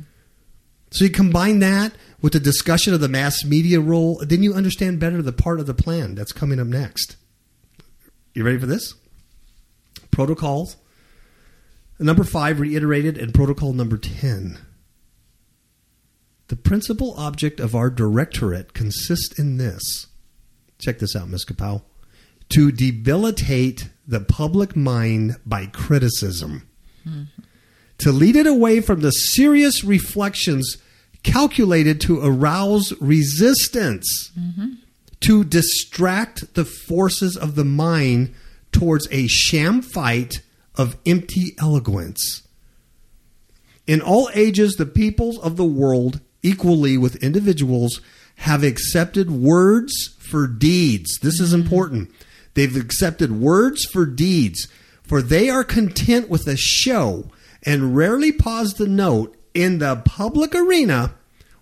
So you combine that with the discussion of the mass media role, then you understand better the part of the plan that's coming up next. You ready for this? Protocols. Number five reiterated and protocol number 10. The principal object of our directorate consists in this. Check this out, Ms. Kapow. To debilitate the public mind by criticism to lead it away from the serious reflections calculated to arouse resistance, to distract the forces of the mind towards a sham fight of empty eloquence. In all ages, the peoples of the world, equally with individuals, have accepted words for deeds. This is mm-hmm. important. They've accepted words for deeds, for they are content with a show and rarely pause to note in the public arena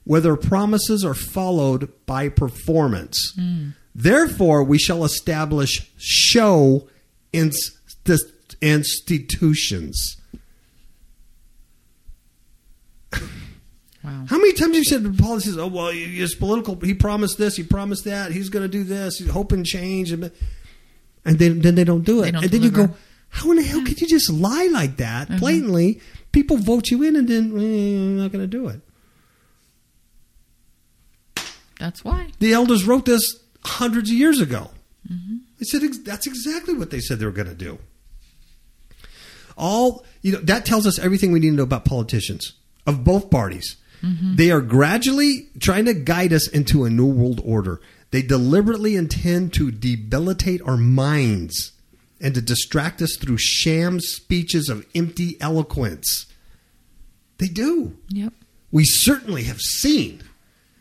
whether promises are followed by performance. Mm. Therefore, we shall establish show inst- institutions. Wow. How many times have you said to politicians, "Oh well, it's political. He promised this. He promised that. He's going to do this. He's hoping change," and and then then they don't do it. Don't and then you go, "How in the hell could you just lie like that mm-hmm. blatantly? People vote you in, and then eh, I'm not going to do it." That's why. The elders wrote this hundreds of years ago. Mm-hmm. They said ex- that's exactly what they said they were going to do. All you know that tells us everything we need to know about politicians of both parties. Mm-hmm. They are gradually trying to guide us into a new world order. They deliberately intend to debilitate our minds and to distract us through sham speeches of empty eloquence. They do. Yep. We certainly have seen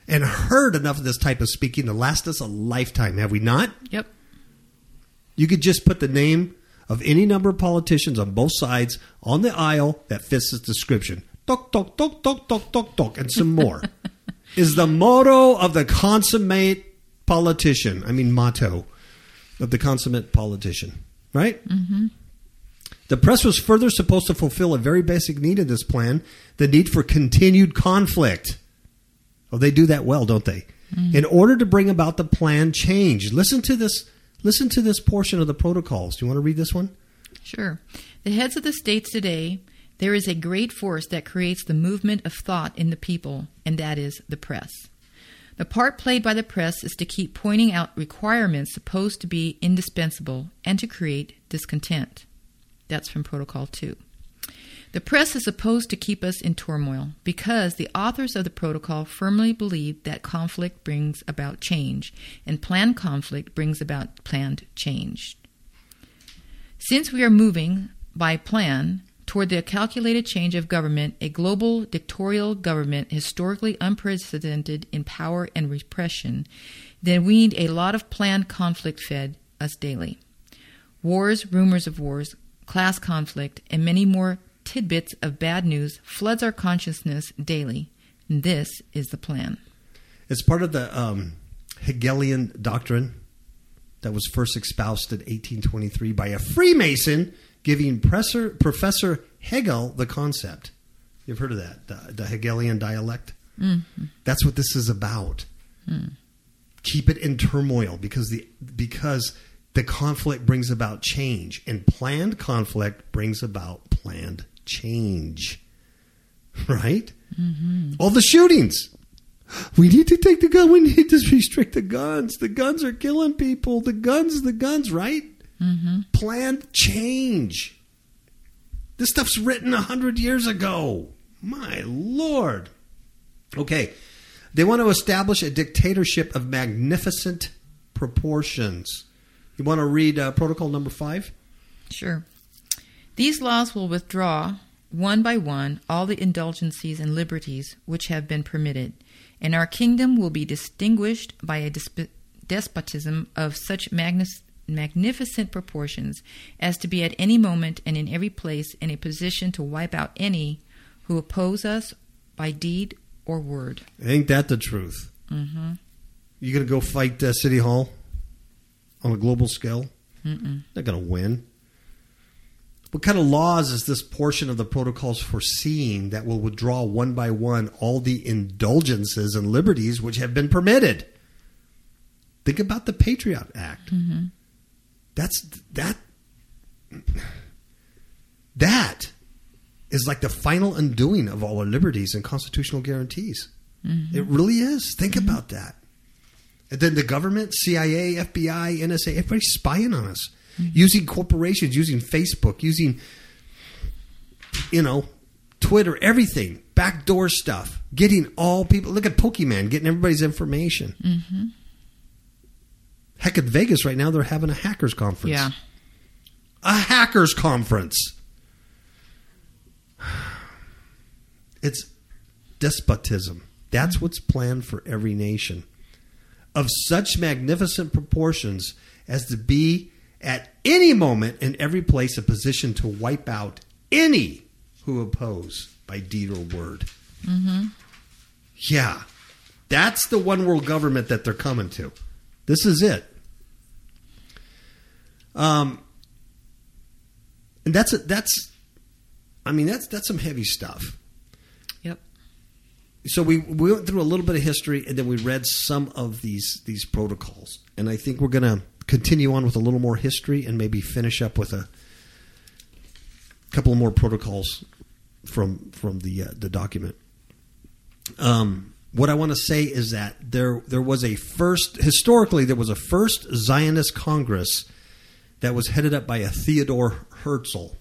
and heard enough of this type of speaking to last us a lifetime, have we not? Yep. You could just put the name of any number of politicians on both sides on the aisle that fits this description. Tok, tok, tok, tok, tok, tok, tok, and some more. is the motto of the consummate politician. I mean, motto of the consummate politician, right? Mm-hmm. The press was further supposed to fulfill a very basic need in this plan the need for continued conflict. Oh, they do that well, don't they? In order to bring about the plan change. Listen to this. Listen to this portion of the protocols. Do you want to read this one? Sure. The heads of the states today, there is a great force that creates the movement of thought in the people, and that is the press. The part played by the press is to keep pointing out requirements supposed to be indispensable and to create discontent. That's from Protocol 2. The press is supposed to keep us in turmoil because the authors of the protocol firmly believe that conflict brings about change, and planned conflict brings about planned change. Since we are moving by plan toward the calculated change of government, a global dictatorial government historically unprecedented in power and repression, then we need a lot of planned conflict fed us daily. Wars, rumors of wars, class conflict, and many more tidbits of bad news floods our consciousness daily. This is the plan. It's part of the um, Hegelian doctrine that was first espoused in 1823 by a Freemason giving Professor, Professor Hegel the concept. You've heard of that, the, the Hegelian dialect? That's what this is about. Keep it in turmoil because the because the conflict brings about change, and planned conflict brings about planned change. Right? Mm-hmm. All the shootings. We need to take the gun. We need to restrict the guns. The guns are killing people. The guns, the guns, right? Mm-hmm. Planned change. This stuff's written a hundred years ago. My lord. Okay. They want to establish a dictatorship of magnificent proportions. You want to read uh, protocol number five? Sure. These laws will withdraw, one by one, all the indulgencies and liberties which have been permitted, and our kingdom will be distinguished by a despotism of such magnus- magnificent proportions as to be at any moment and in every place in a position to wipe out any who oppose us by deed or word. Ain't that the truth? Mm-hmm. You gonna go fight uh, City Hall on a global scale? Mm-mm. Not gonna win. What kind of laws is this portion of the protocols foreseeing that will withdraw one by one all the indulgences and liberties which have been permitted? Think about the Patriot Act. Mm-hmm. That's that. That is like the final undoing of all our liberties and constitutional guarantees. Mm-hmm. It really is. Think mm-hmm. about that. And then the government, CIA, FBI, NSA, everybody's spying on us mm-hmm. using corporations, using Facebook, using, you know, Twitter, everything, backdoor stuff, getting all people. Look at Pokemon, getting everybody's information. Heck, at Vegas right now, they're having a hackers conference. Yeah. A hackers conference. It's despotism. That's what's planned for every nation. Of such magnificent proportions as to be at any moment in every place a position to wipe out any who oppose by deed or word. Mm-hmm. Yeah, that's the one world government that they're coming to. This is it. Um, and that's that's, I mean that's that's some heavy stuff. Yep. So we we went through a little bit of history, and then we read some of these these protocols, and I think we're going to continue on with a little more history, and maybe finish up with a couple more protocols from from the uh, the document. Um, what I want to say is that there there was a first historically there was a first Zionist Congress that was headed up by a Theodore Herzl.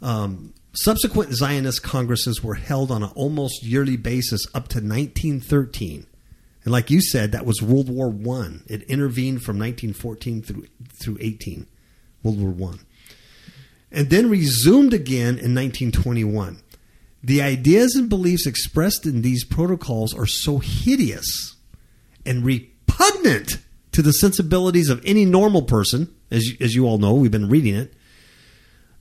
Um, subsequent Zionist congresses were held on an almost yearly basis up to 1913. And like you said, that was World War One. It intervened from 1914 through through 18, World War One, and then resumed again in 1921. The ideas and beliefs expressed in these protocols are so hideous and repugnant to the sensibilities of any normal person, as you, as you all know, we've been reading it,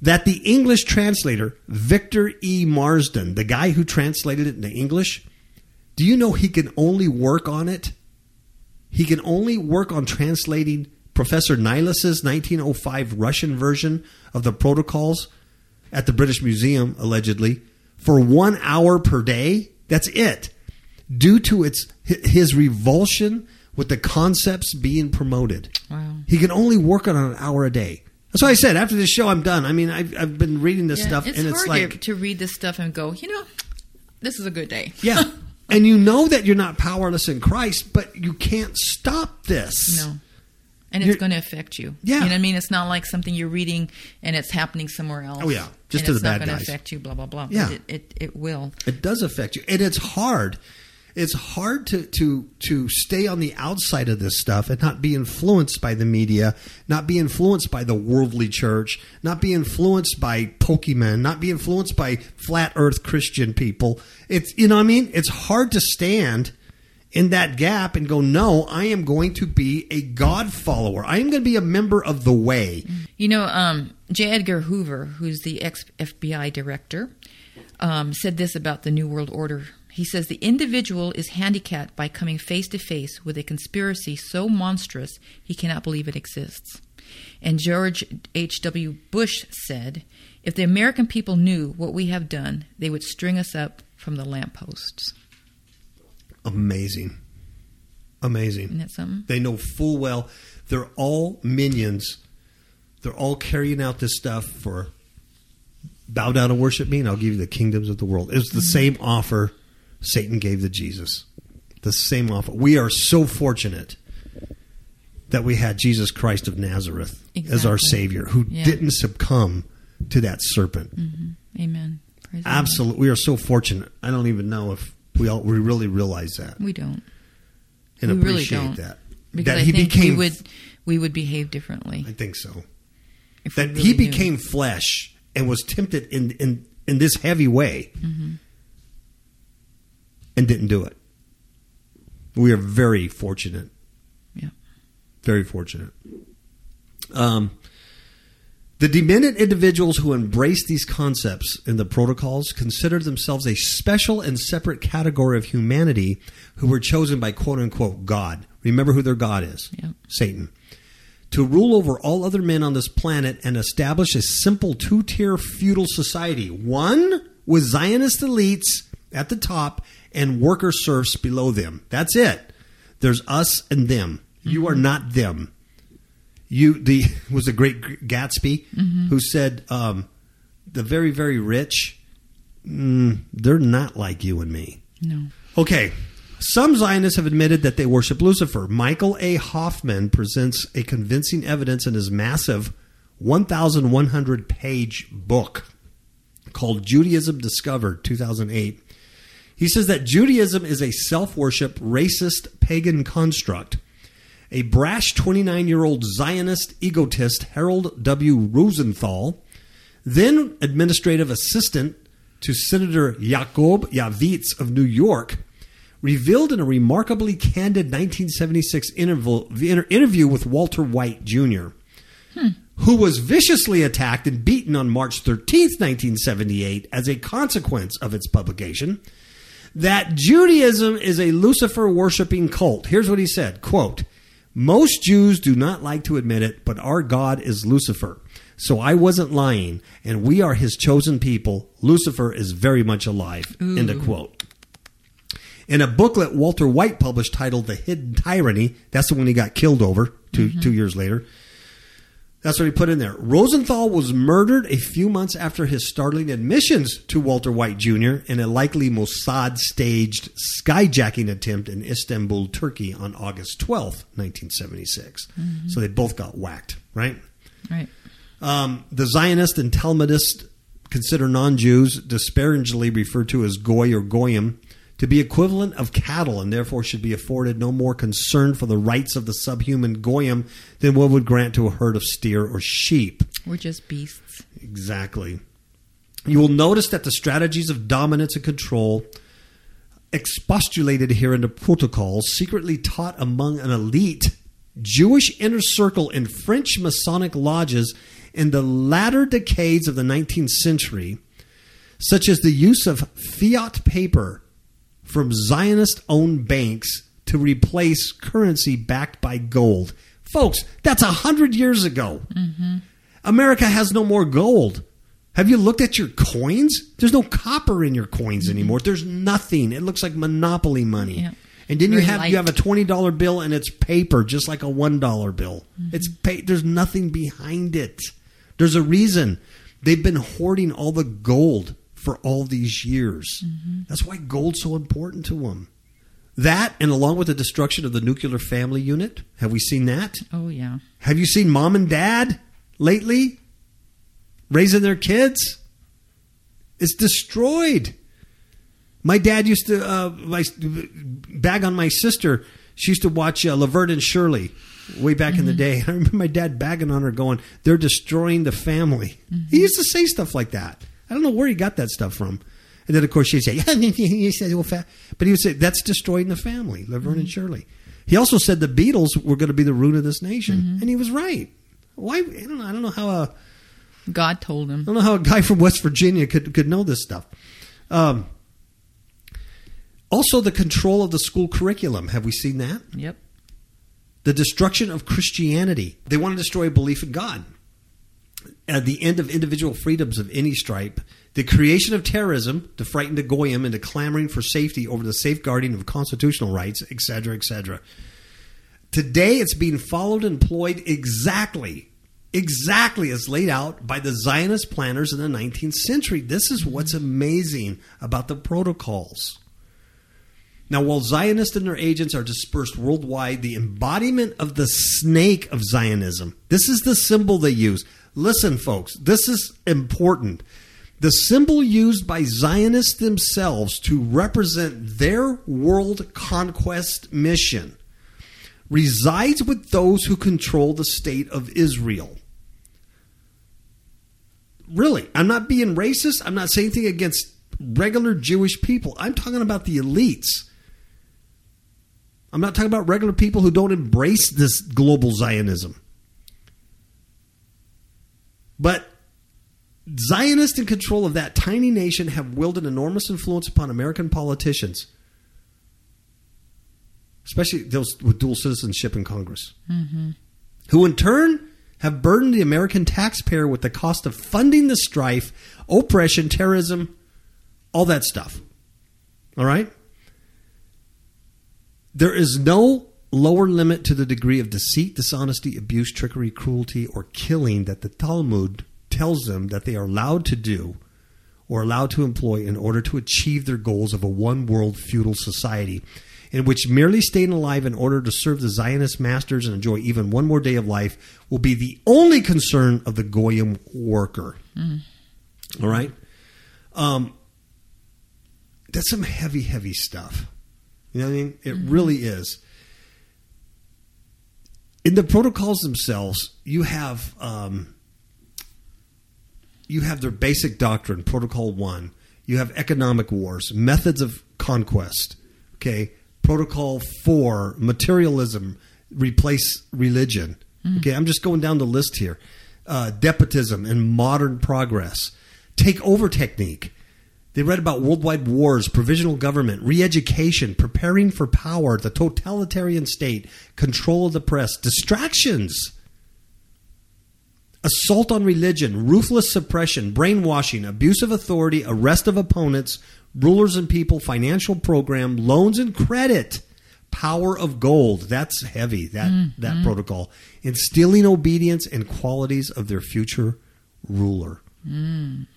that the English translator, Victor E. Marsden, the guy who translated it into English, do you know he can only work on it? He can only work on translating Professor Nilus's 1905 Russian version of the protocols at the British Museum, allegedly, for one hour per day. That's it. Due to its his revulsion with the concepts being promoted. Wow. He can only work on an hour a day. That's why I said after this show I'm done. I mean, I've, I've been reading this yeah, stuff, it's and it's like to read this stuff and go, you know, this is a good day. Yeah, and you know that you're not powerless in Christ, but you can't stop this. No. And it's going to affect you. Yeah, you know what I mean. It's not like something you're reading and it's happening somewhere else. Oh yeah, just to the bad guys. It's not going to affect you. Blah blah blah. Yeah, it, it, it will. It does affect you, and it's hard it's hard to to to stay on the outside of this stuff and not be influenced by the media, not be influenced by the worldly church, not be influenced by Pokemon, not be influenced by flat Earth Christian people. It's you know what I mean. It's hard to stand in that gap and go, no, I am going to be a God follower. I am going to be a member of the way. You know, um, J. Edgar Hoover, who's the ex FBI director, um, said this about the New World Order he says the individual is handicapped by coming face to face with a conspiracy so monstrous he cannot believe it exists. And George H.W. Bush said, If the American people knew what we have done, they would string us up from the lampposts. Amazing. Amazing. Isn't that something? They know full well they're all minions. They're all carrying out this stuff for bow down and worship me, and I'll give you the kingdoms of the world. It was the mm-hmm. same offer Satan gave to Jesus. The same offer. We are so fortunate that we had Jesus Christ of Nazareth as our Savior, who Yeah. didn't succumb to that serpent. Amen. Praise Absolutely, we are so fortunate. I don't even know if we all we really realize that We don't. and we really appreciate don't. that. Because that I he became we would we would behave differently. I think so. If That really he knew. became flesh and was tempted in in in this heavy way, Mm-hmm. And didn't do it. We are very fortunate. Yeah. Very fortunate. Um, the demented individuals who embrace these concepts in the protocols consider themselves a special and separate category of humanity who were chosen by quote unquote God. Remember who their God is Yeah. Satan. To rule over all other men on this planet and establish a simple two tier feudal society. One with Zionist elites at the top and worker serfs below them. That's it. There's us and them. You are not them you the was the great Gatsby who said um, the very very rich mm, they're not like you and me. No. Okay. Some Zionists have admitted that they worship Lucifer. Michael A. Hoffman presents a convincing evidence in his massive 1,100 page book called Judaism Discovered, 2008. He says that Judaism is a self worship, racist, pagan construct. A brash 29 year old Zionist egotist, Harold W. Rosenthal, then administrative assistant to Senator Jacob Javits of New York, revealed in a remarkably candid 1976 interval, interview with Walter White Jr., hmm. who was viciously attacked and beaten on March 13, 1978, as a consequence of its publication, that Judaism is a Lucifer worshiping cult. Here's what he said quote, Most Jews do not like to admit it, but our God is Lucifer. So I wasn't lying, and we are his chosen people. Lucifer is very much alive. End of quote. In a booklet Walter White published titled The Hidden Tyranny, that's the one he got killed over 2 mm-hmm. two years later. That's what he put in there. Rosenthal was murdered a few months after his startling admissions to Walter White Jr. in a likely Mossad staged skyjacking attempt in Istanbul, Turkey on August 12th, 1976. So they both got whacked, right? Right. Um, the Zionist and Talmudist consider non Jews, disparagingly referred to as Goy or Goyim, to be equivalent of cattle and therefore should be afforded no more concern for the rights of the subhuman Goyim than one would grant to a herd of steer or sheep. We're just beasts. Exactly. You will notice that the strategies of dominance and control expostulated here in the protocols secretly taught among an elite Jewish inner circle in French Masonic lodges in the latter decades of the 19th century, such as the use of fiat paper from Zionist owned banks to replace currency backed by gold. Folks, that's a hundred years ago. Mm-hmm. America has no more gold. Have you looked at your coins? There's no copper in your coins mm-hmm. anymore. There's nothing. It looks like monopoly money. Yeah. And then you have light. you have a twenty dollar bill and it's paper, just like a one dollar bill. Mm-hmm. It's pa- there's nothing behind it. There's a reason they've been hoarding all the gold for all these years. That's why gold's so important to them. That, and along with the destruction of the nuclear family unit, have we seen that? Oh yeah. Have you seen mom and dad lately raising their kids? It's destroyed. My dad used to uh, my, bag on my sister. She used to watch uh, Laverne and Shirley way back in the day. I remember my dad bagging on her, going, "They're destroying the family." He used to say stuff like that. I don't know where he got that stuff from. And then, of course, she'd say, "Yeah," he said, well, fa-. but he would say, "That's destroying the family." Laverne and Shirley. He also said the Beatles were going to be the ruin of this nation, and he was right. Why? I don't know. I don't know how a God told him. I don't know how a guy from West Virginia could could know this stuff. Um, also, the control of the school curriculum. Have we seen that? Yep. The destruction of Christianity. They want to destroy belief in God. At the end of individual freedoms of any stripe, the creation of terrorism to frighten the goyim into clamoring for safety over the safeguarding of constitutional rights, etc., etc. Today, it's being followed and employed exactly, exactly as laid out by the Zionist planners in the 19th century. This is what's amazing about the protocols. Now, while Zionists and their agents are dispersed worldwide, the embodiment of the snake of Zionism, this is the symbol they use. Listen, folks, this is important. The symbol used by Zionists themselves to represent their world conquest mission resides with those who control the state of Israel. Really, I'm not being racist. I'm not saying anything against regular Jewish people. I'm talking about the elites. I'm not talking about regular people who don't embrace this global Zionism. But Zionists in control of that tiny nation have wielded enormous influence upon American politicians, especially those with dual citizenship in Congress, mm-hmm. who in turn have burdened the American taxpayer with the cost of funding the strife, oppression, terrorism, all that stuff. All right? There is no lower limit to the degree of deceit, dishonesty, abuse, trickery, cruelty, or killing that the Talmud tells them that they are allowed to do or allowed to employ in order to achieve their goals of a one world feudal society, in which merely staying alive in order to serve the Zionist masters and enjoy even one more day of life will be the only concern of the Goyim worker. Mm. All right? Um, that's some heavy, heavy stuff. You know what I mean? It mm-hmm. really is. In the protocols themselves, you have um, you have their basic doctrine, Protocol One. You have economic wars, methods of conquest. Okay, Protocol Four, materialism, replace religion. Mm. Okay, I'm just going down the list here. Uh, despotism and modern progress. Take over technique. They read about worldwide wars, provisional government, re education, preparing for power, the totalitarian state, control of the press, distractions assault on religion, ruthless suppression, brainwashing, abuse of authority, arrest of opponents, rulers and people, financial program, loans and credit, power of gold. That's heavy, that, mm, that protocol. Instilling obedience and qualities of their future ruler. Mm.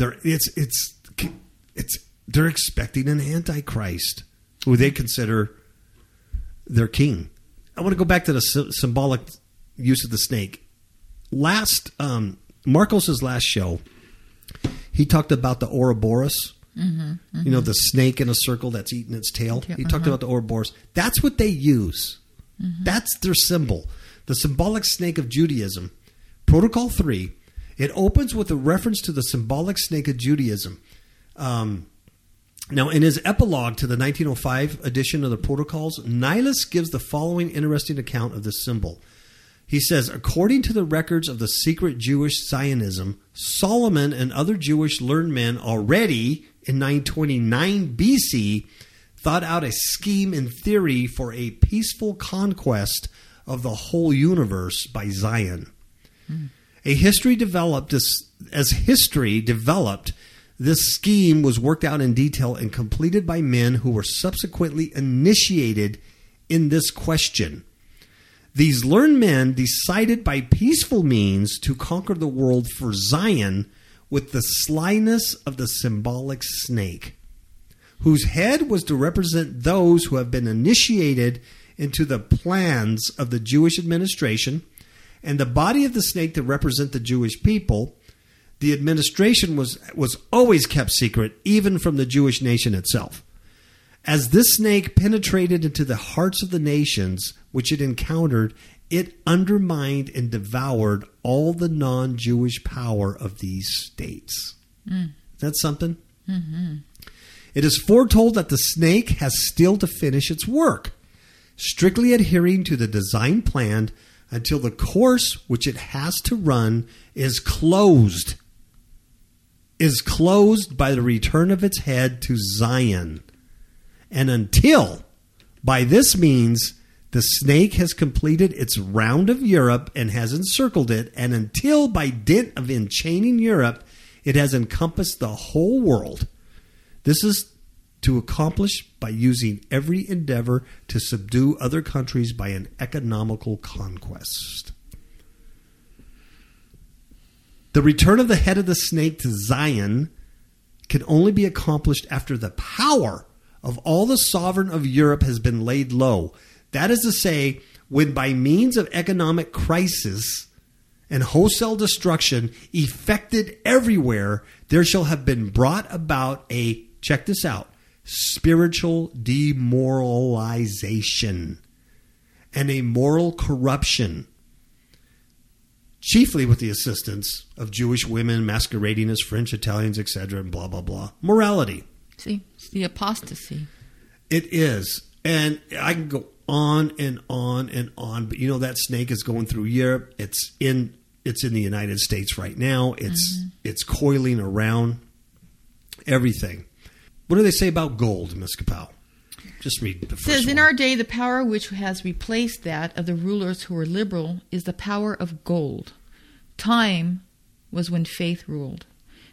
They're, it's, it's, it's, they're expecting an antichrist who they consider their king. I want to go back to the symbolic use of the snake. Last um, Marcos's last show, he talked about the Ouroboros. Mm-hmm, mm-hmm. You know, the snake in a circle that's eating its tail. He talked uh-huh. about the Ouroboros. That's what they use. Mm-hmm. That's their symbol. The symbolic snake of Judaism. Protocol 3. It opens with a reference to the symbolic snake of Judaism. Um, now, in his epilogue to the 1905 edition of the Protocols, Nilus gives the following interesting account of this symbol. He says, according to the records of the secret Jewish Zionism, Solomon and other Jewish learned men already in 929 BC thought out a scheme in theory for a peaceful conquest of the whole universe by Zion. Hmm. A history developed this, as history developed, this scheme was worked out in detail and completed by men who were subsequently initiated in this question. These learned men decided by peaceful means to conquer the world for Zion with the slyness of the symbolic snake, whose head was to represent those who have been initiated into the plans of the Jewish administration, and the body of the snake to represent the Jewish people. The administration was, was always kept secret, even from the Jewish nation itself. As this snake penetrated into the hearts of the nations which it encountered, it undermined and devoured all the non Jewish power of these states. Mm. That's something? Mm-hmm. It is foretold that the snake has still to finish its work, strictly adhering to the design planned until the course which it has to run is closed. Is closed by the return of its head to Zion and until by this means The snake has completed its round of Europe and has encircled it, and until by dint of enchaining Europe, it has encompassed the whole world. This is to accomplish by using every endeavor to subdue other countries by an economical conquest. The return of the head of the snake to Zion can only be accomplished after the power of all the sovereign of Europe has been laid low. That is to say, when by means of economic crisis and wholesale destruction effected everywhere, there shall have been brought about a, check this out, spiritual demoralization and a moral corruption, chiefly with the assistance of Jewish women masquerading as French, Italians, etc., and blah, blah, blah. Morality. See, it's the apostasy. It is. And I can go on and on and on, but you know that snake is going through Europe. It's in it's in the United States right now. It's mm-hmm. it's coiling around everything. What do they say about gold, Miss Capel? Just read the says, In our day, the power which has replaced that of the rulers who were liberal is the power of gold. Time was when faith ruled.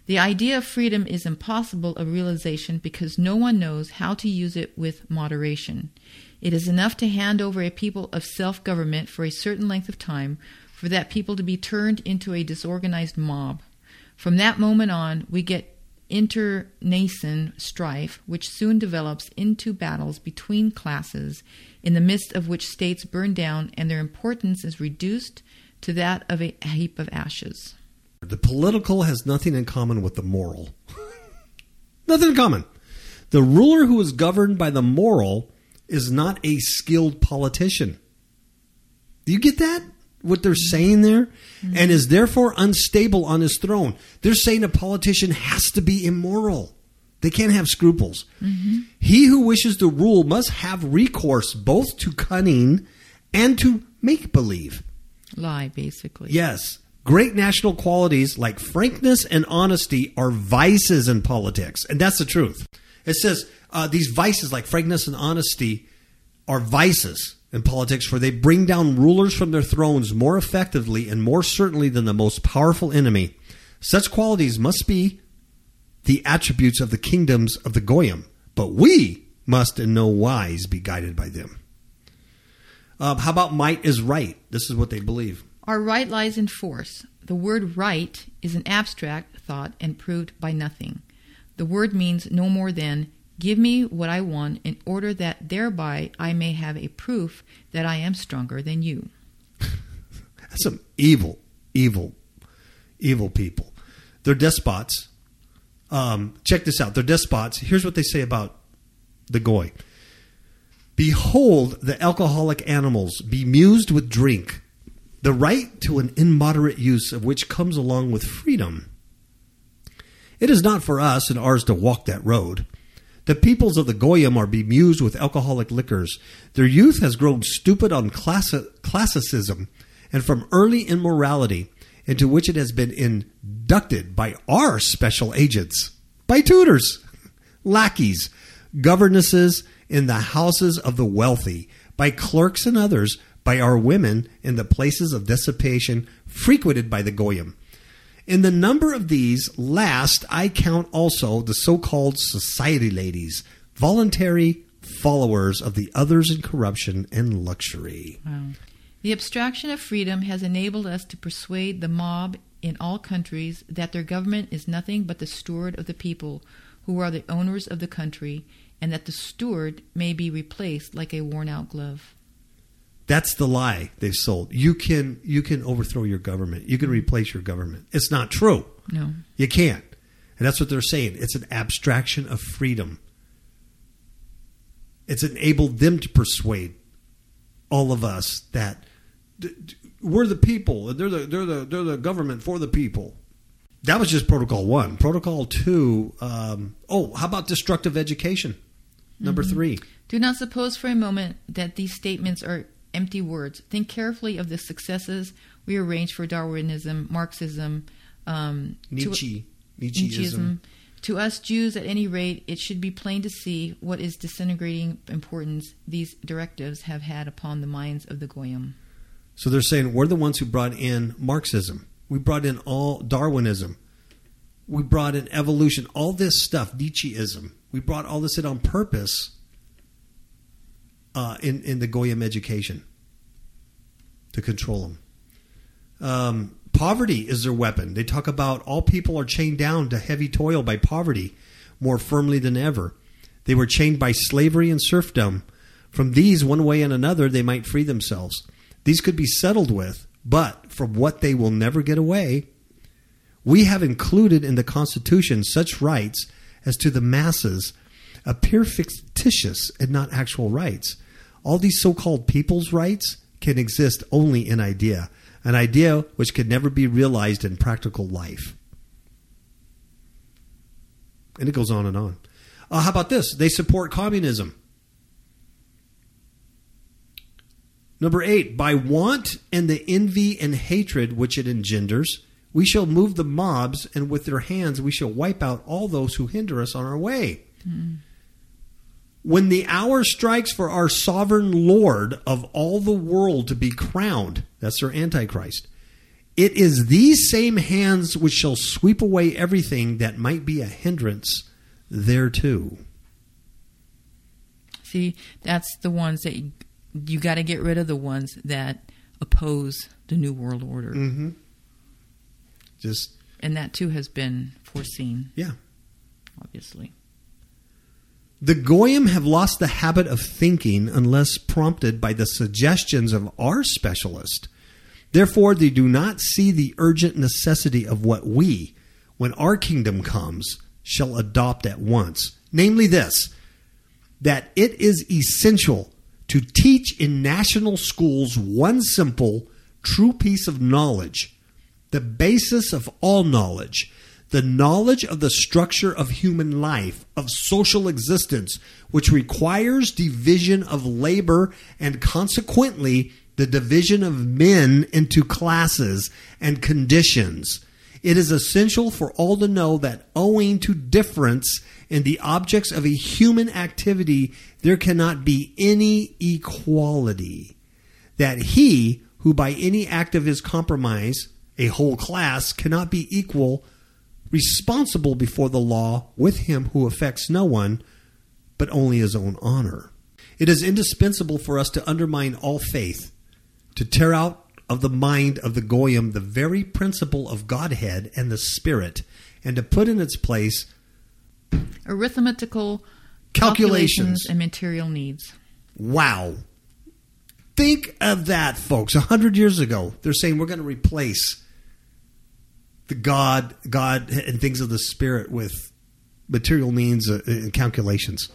The idea of freedom is impossible of realization because no one knows how to use it with moderation. It is enough to hand over a people of self government for a certain length of time for that people to be turned into a disorganized mob. From that moment on, we get internecine strife, which soon develops into battles between classes, in the midst of which states burn down and their importance is reduced to that of a heap of ashes. The political has nothing in common with the moral. nothing in common. The ruler who is governed by the moral is not a skilled politician. Do you get that? What they're saying there? And is therefore unstable on his throne. They're saying a politician has to be immoral. They can't have scruples. He who wishes to rule must have recourse both to cunning and to make believe. Lie, basically. Yes. Great national qualities like frankness and honesty are vices in politics. And that's the truth. It says uh, these vices like frankness and honesty are vices in politics, for they bring down rulers from their thrones more effectively and more certainly than the most powerful enemy. Such qualities must be the attributes of the kingdoms of the Goyim, but we must in no wise be guided by them. Um, how about might is right? This is what they believe. Our right lies in force. The word right is an abstract thought and proved by nothing. The word means no more than give me what I want in order that thereby I may have a proof that I am stronger than you. That's some evil, evil, evil people. They're despots. Um, check this out. They're despots. Here's what they say about the goy. Behold the alcoholic animals bemused with drink, the right to an immoderate use of which comes along with freedom. It is not for us and ours to walk that road. The peoples of the Goyim are bemused with alcoholic liquors. Their youth has grown stupid on classi- classicism and from early immorality, into which it has been inducted by our special agents, by tutors, lackeys, governesses in the houses of the wealthy, by clerks and others, by our women in the places of dissipation frequented by the Goyim. In the number of these last, I count also the so called society ladies, voluntary followers of the others in corruption and luxury. The abstraction of freedom has enabled us to persuade the mob in all countries that their government is nothing but the steward of the people, who are the owners of the country, and that the steward may be replaced like a worn out glove. That's the lie they've sold. You can you can overthrow your government. You can replace your government. It's not true. No. You can't. And that's what they're saying. It's an abstraction of freedom. It's enabled them to persuade all of us that we're the people and they're the they're the they're the government for the people. That was just protocol one. Protocol two. Um, oh, how about destructive education? Number three. Do not suppose for a moment that these statements are empty words. Think carefully of the successes we arranged for Darwinism, Marxism, um, to- Nietzsche. Nietzscheism. Nietzscheism, To us Jews, at any rate, it should be plain to see what is disintegrating importance these directives have had upon the minds of the Goyim. So they're saying we're the ones who brought in Marxism. We brought in all Darwinism. We brought in evolution, all this stuff, Nietzscheism. We brought all this in on purpose uh, in in the Goyim education to control them. Um, poverty is their weapon. They talk about all people are chained down to heavy toil by poverty more firmly than ever. They were chained by slavery and serfdom. From these, one way and another, they might free themselves. These could be settled with, but from what they will never get away, we have included in the Constitution such rights as to the masses appear fictitious and not actual rights. All these so called people's rights can exist only in idea, an idea which can never be realized in practical life. And it goes on and on. Uh, how about this? They support communism. Number eight, by want and the envy and hatred which it engenders, we shall move the mobs, and with their hands we shall wipe out all those who hinder us on our way. Mm. When the hour strikes for our sovereign Lord of all the world to be crowned, that's their Antichrist, it is these same hands which shall sweep away everything that might be a hindrance thereto. See, that's the ones that you, you got to get rid of the ones that oppose the New World Order. Mm-hmm. Just. And that too has been foreseen. Yeah. Obviously. The Goyim have lost the habit of thinking unless prompted by the suggestions of our specialist. Therefore, they do not see the urgent necessity of what we, when our kingdom comes, shall adopt at once. Namely, this that it is essential to teach in national schools one simple, true piece of knowledge, the basis of all knowledge the knowledge of the structure of human life, of social existence, which requires division of labor and consequently the division of men into classes and conditions. It is essential for all to know that owing to difference in the objects of a human activity, there cannot be any equality. That he who by any act of his compromise, a whole class, cannot be equal responsible before the law with him who affects no one, but only his own honor. It is indispensable for us to undermine all faith, to tear out of the mind of the Goyim the very principle of Godhead and the Spirit, and to put in its place arithmetical calculations, calculations and material needs. Wow. Think of that, folks. A hundred years ago, they're saying we're going to replace the God, God, and things of the spirit with material means uh, and calculations.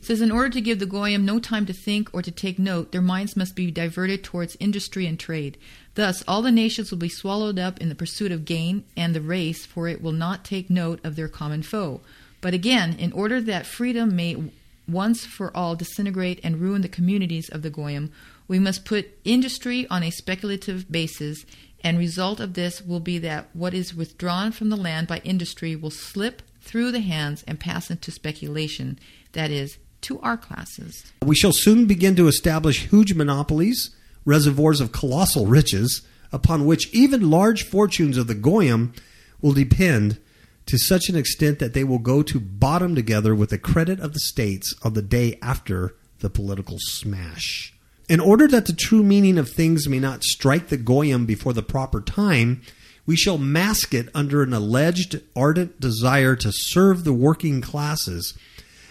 It says, in order to give the goyim no time to think or to take note, their minds must be diverted towards industry and trade. Thus, all the nations will be swallowed up in the pursuit of gain, and the race, for it will not take note of their common foe. But again, in order that freedom may once for all disintegrate and ruin the communities of the goyim, we must put industry on a speculative basis and result of this will be that what is withdrawn from the land by industry will slip through the hands and pass into speculation, that is, to our classes. We shall soon begin to establish huge monopolies, reservoirs of colossal riches, upon which even large fortunes of the Goyim will depend to such an extent that they will go to bottom together with the credit of the states on the day after the political smash. In order that the true meaning of things may not strike the goyim before the proper time, we shall mask it under an alleged ardent desire to serve the working classes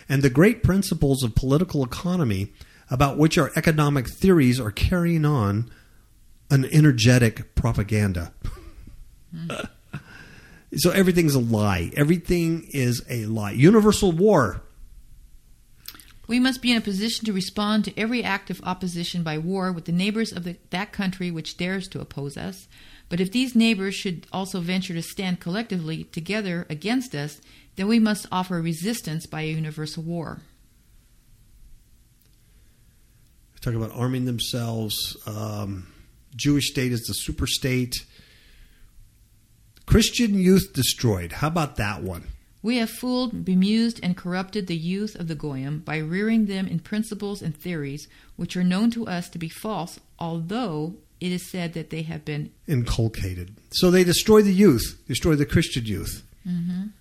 and the great principles of political economy about which our economic theories are carrying on an energetic propaganda. Mm. so everything's a lie. Everything is a lie. Universal war we must be in a position to respond to every act of opposition by war with the neighbors of the, that country which dares to oppose us. But if these neighbors should also venture to stand collectively together against us, then we must offer resistance by a universal war. Talk about arming themselves. Um, Jewish state is the super state. Christian youth destroyed. How about that one? We have fooled, bemused, and corrupted the youth of the Goyim by rearing them in principles and theories which are known to us to be false, although it is said that they have been inculcated. So they destroy the youth, destroy the Christian youth.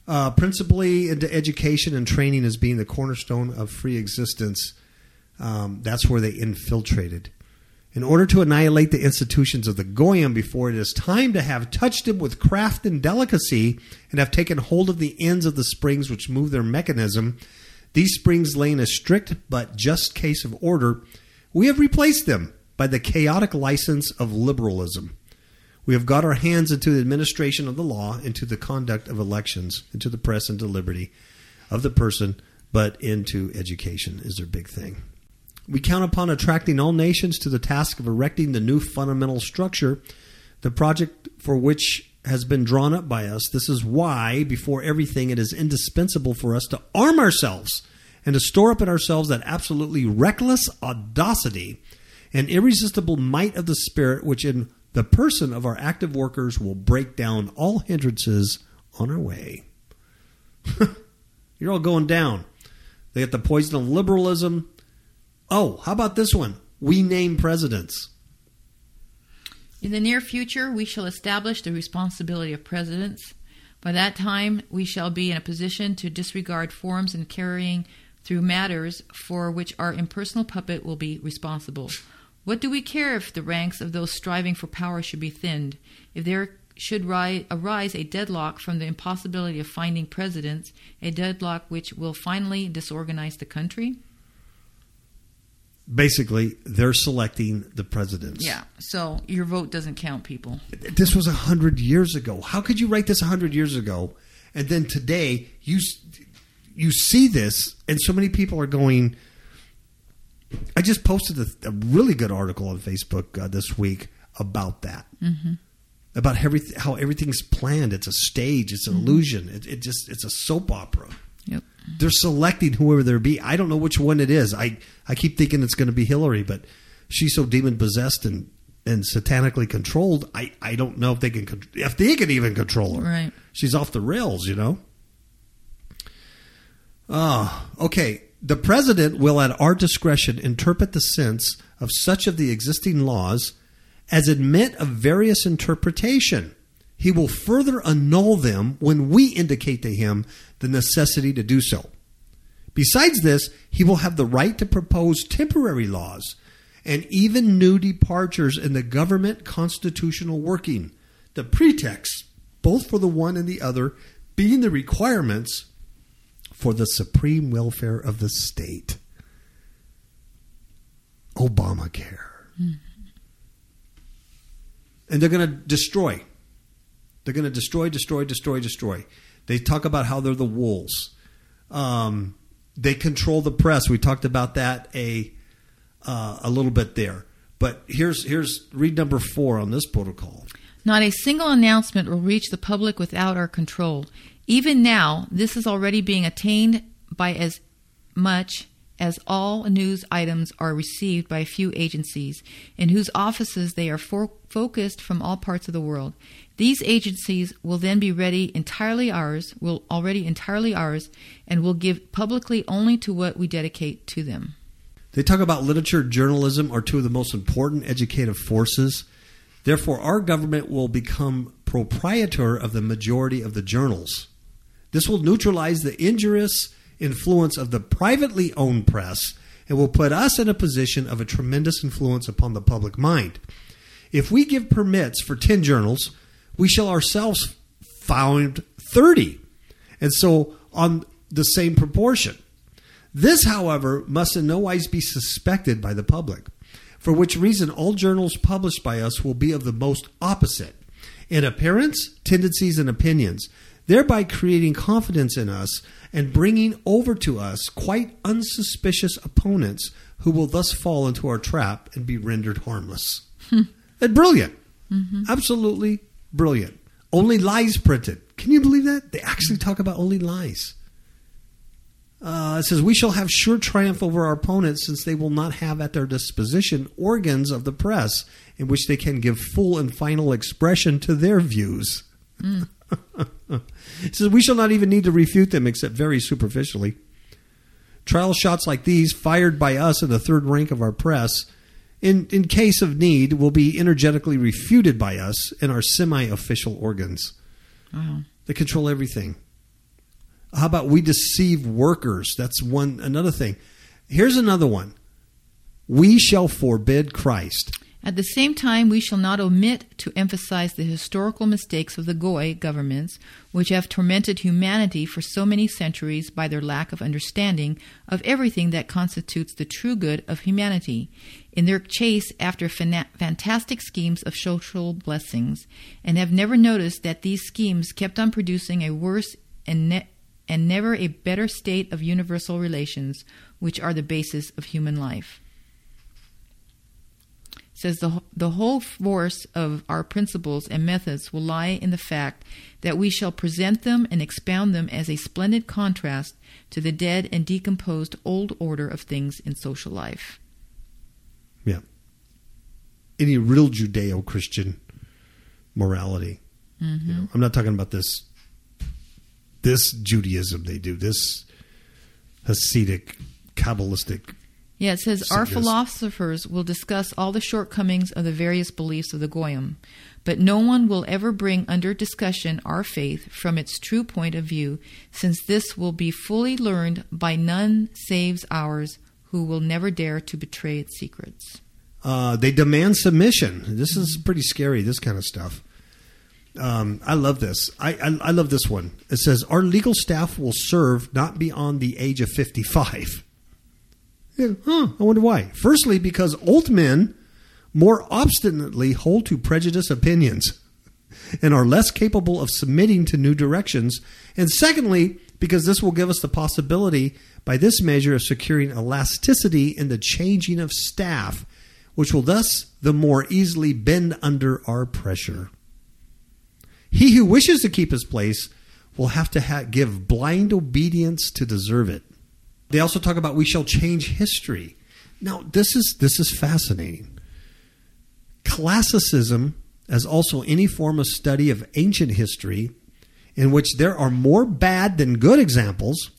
Uh, principally into education and training as being the cornerstone of free existence. Um, that's where they infiltrated. In order to annihilate the institutions of the Goyim before it is time to have touched him with craft and delicacy and have taken hold of the ends of the springs which move their mechanism, these springs lay in a strict but just case of order, we have replaced them by the chaotic license of liberalism. We have got our hands into the administration of the law, into the conduct of elections, into the press, into liberty of the person, but into education is their big thing. We count upon attracting all nations to the task of erecting the new fundamental structure, the project for which has been drawn up by us. This is why, before everything, it is indispensable for us to arm ourselves and to store up in ourselves that absolutely reckless audacity and irresistible might of the Spirit, which in the person of our active workers will break down all hindrances on our way. You're all going down. They got the poison of liberalism. Oh, how about this one? We name presidents. In the near future, we shall establish the responsibility of presidents. By that time, we shall be in a position to disregard forms and carrying through matters for which our impersonal puppet will be responsible. What do we care if the ranks of those striving for power should be thinned? If there should ri- arise a deadlock from the impossibility of finding presidents, a deadlock which will finally disorganize the country? Basically, they're selecting the presidents. Yeah, so your vote doesn't count, people. This was a hundred years ago. How could you write this a hundred years ago, and then today you you see this, and so many people are going. I just posted a, a really good article on Facebook uh, this week about that. Mm-hmm. About everything, how everything's planned. It's a stage. It's an illusion. It, it just it's a soap opera. Yep. They're selecting whoever there be. I don't know which one it is. I I keep thinking it's going to be Hillary, but she's so demon possessed and and satanically controlled. I I don't know if they can if they can even control her. Right. She's off the rails, you know. Ah, okay. The president will, at our discretion, interpret the sense of such of the existing laws as admit of various interpretation. He will further annul them when we indicate to him the necessity to do so. Besides this, he will have the right to propose temporary laws and even new departures in the government constitutional working, the pretext, both for the one and the other, being the requirements for the supreme welfare of the state. Obamacare. And they're going to destroy. They're going to destroy, destroy, destroy, destroy. They talk about how they're the wolves. Um, they control the press. We talked about that a uh, a little bit there. But here's here's read number four on this protocol. Not a single announcement will reach the public without our control. Even now, this is already being attained by as much as all news items are received by a few agencies, in whose offices they are for- focused from all parts of the world. These agencies will then be ready entirely ours, will already entirely ours, and will give publicly only to what we dedicate to them. They talk about literature, journalism are two of the most important educative forces. Therefore, our government will become proprietor of the majority of the journals. This will neutralize the injurious influence of the privately owned press and will put us in a position of a tremendous influence upon the public mind. If we give permits for 10 journals, we shall ourselves found 30. And so on the same proportion. This, however, must in no wise be suspected by the public, for which reason all journals published by us will be of the most opposite in appearance, tendencies, and opinions, thereby creating confidence in us and bringing over to us quite unsuspicious opponents who will thus fall into our trap and be rendered harmless. Hmm. and brilliant. Mm-hmm. Absolutely brilliant. Only lies printed. Can you believe that? They actually talk about only lies. Uh, it says, We shall have sure triumph over our opponents, since they will not have at their disposition organs of the press in which they can give full and final expression to their views. It says, We shall not even need to refute them except very superficially. Trial shots like these, fired by us in the third rank of our press, in, in case of need, will be energetically refuted by us in our semi official organs. Uh-huh. Wow. They control everything. How about we deceive workers? That's one another thing. Here's another one. We shall forbid Christ. At the same time, we shall not omit to emphasize the historical mistakes of the Goy governments, which have tormented humanity for so many centuries by their lack of understanding of everything that constitutes the true good of humanity, in their chase after fana- fantastic schemes of social blessings, and have never noticed that these schemes kept on producing a worse and, ne- and never a better state of universal relations, which are the basis of human life says the, the whole force of our principles and methods will lie in the fact that we shall present them and expound them as a splendid contrast to the dead and decomposed old order of things in social life. Yeah. Any real Judeo Christian morality. Mm-hmm. You know, I'm not talking about this this Judaism they do, this Hasidic, Kabbalistic Yeah, it says our philosophers will discuss all the shortcomings of the various beliefs of the Goyim, but no one will ever bring under discussion our faith from its true point of view, since this will be fully learned by none saves ours who will never dare to betray its secrets. Uh, they demand submission. This is pretty scary. This kind of stuff. Um, I love this. I, I I love this one. It says our legal staff will serve not beyond the age of fifty-five. Yeah, huh, I wonder why. Firstly, because old men more obstinately hold to prejudiced opinions and are less capable of submitting to new directions. And secondly, because this will give us the possibility, by this measure, of securing elasticity in the changing of staff, which will thus the more easily bend under our pressure. He who wishes to keep his place will have to ha- give blind obedience to deserve it. They also talk about we shall change history. Now, this is this is fascinating. Classicism, as also any form of study of ancient history, in which there are more bad than good examples,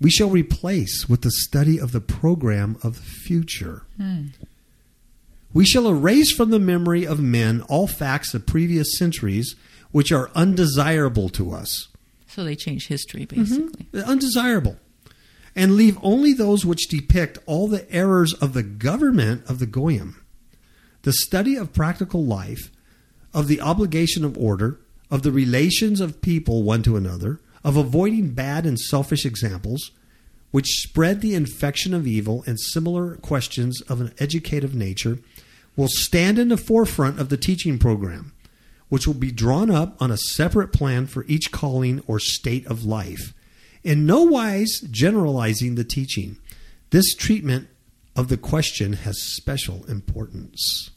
we shall replace with the study of the program of the future. Hmm. We shall erase from the memory of men all facts of previous centuries which are undesirable to us. So they change history, basically. Mm-hmm. Undesirable. And leave only those which depict all the errors of the government of the Goyim. The study of practical life, of the obligation of order, of the relations of people one to another, of avoiding bad and selfish examples, which spread the infection of evil and similar questions of an educative nature, will stand in the forefront of the teaching program, which will be drawn up on a separate plan for each calling or state of life. In no wise generalizing the teaching, this treatment of the question has special importance.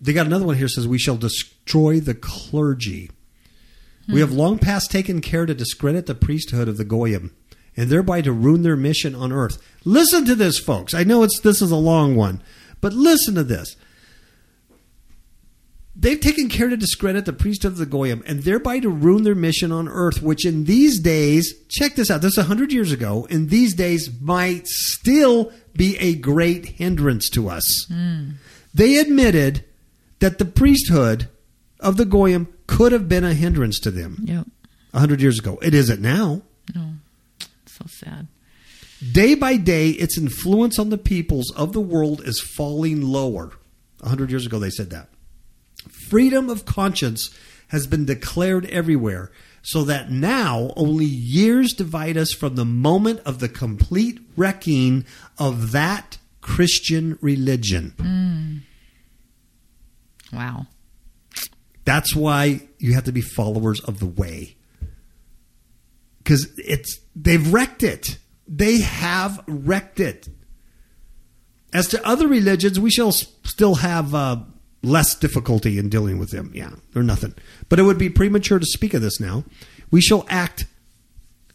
They got another one here says we shall destroy the clergy. We have long past taken care to discredit the priesthood of the goyim and thereby to ruin their mission on earth. Listen to this, folks. I know it's this is a long one, but listen to this. They've taken care to discredit the priesthood of the goyim and thereby to ruin their mission on earth, which in these days, check this out, this is 100 years ago, in these days might still be a great hindrance to us. Hmm. They admitted that the priesthood of the goyim could have been a hindrance to them Yep. 100 years ago. It isn't now. No. So sad. Day by day, its influence on the peoples of the world is falling lower. 100 years ago, they said that. Freedom of conscience has been declared everywhere, so that now only years divide us from the moment of the complete wrecking of that Christian religion. Wow. That's why you have to be followers of the way. Because it's they've wrecked it. They have wrecked it. As to other religions, we shall still have uh, less difficulty in dealing with them. Yeah, they're nothing. But it would be premature to speak of this now. We shall act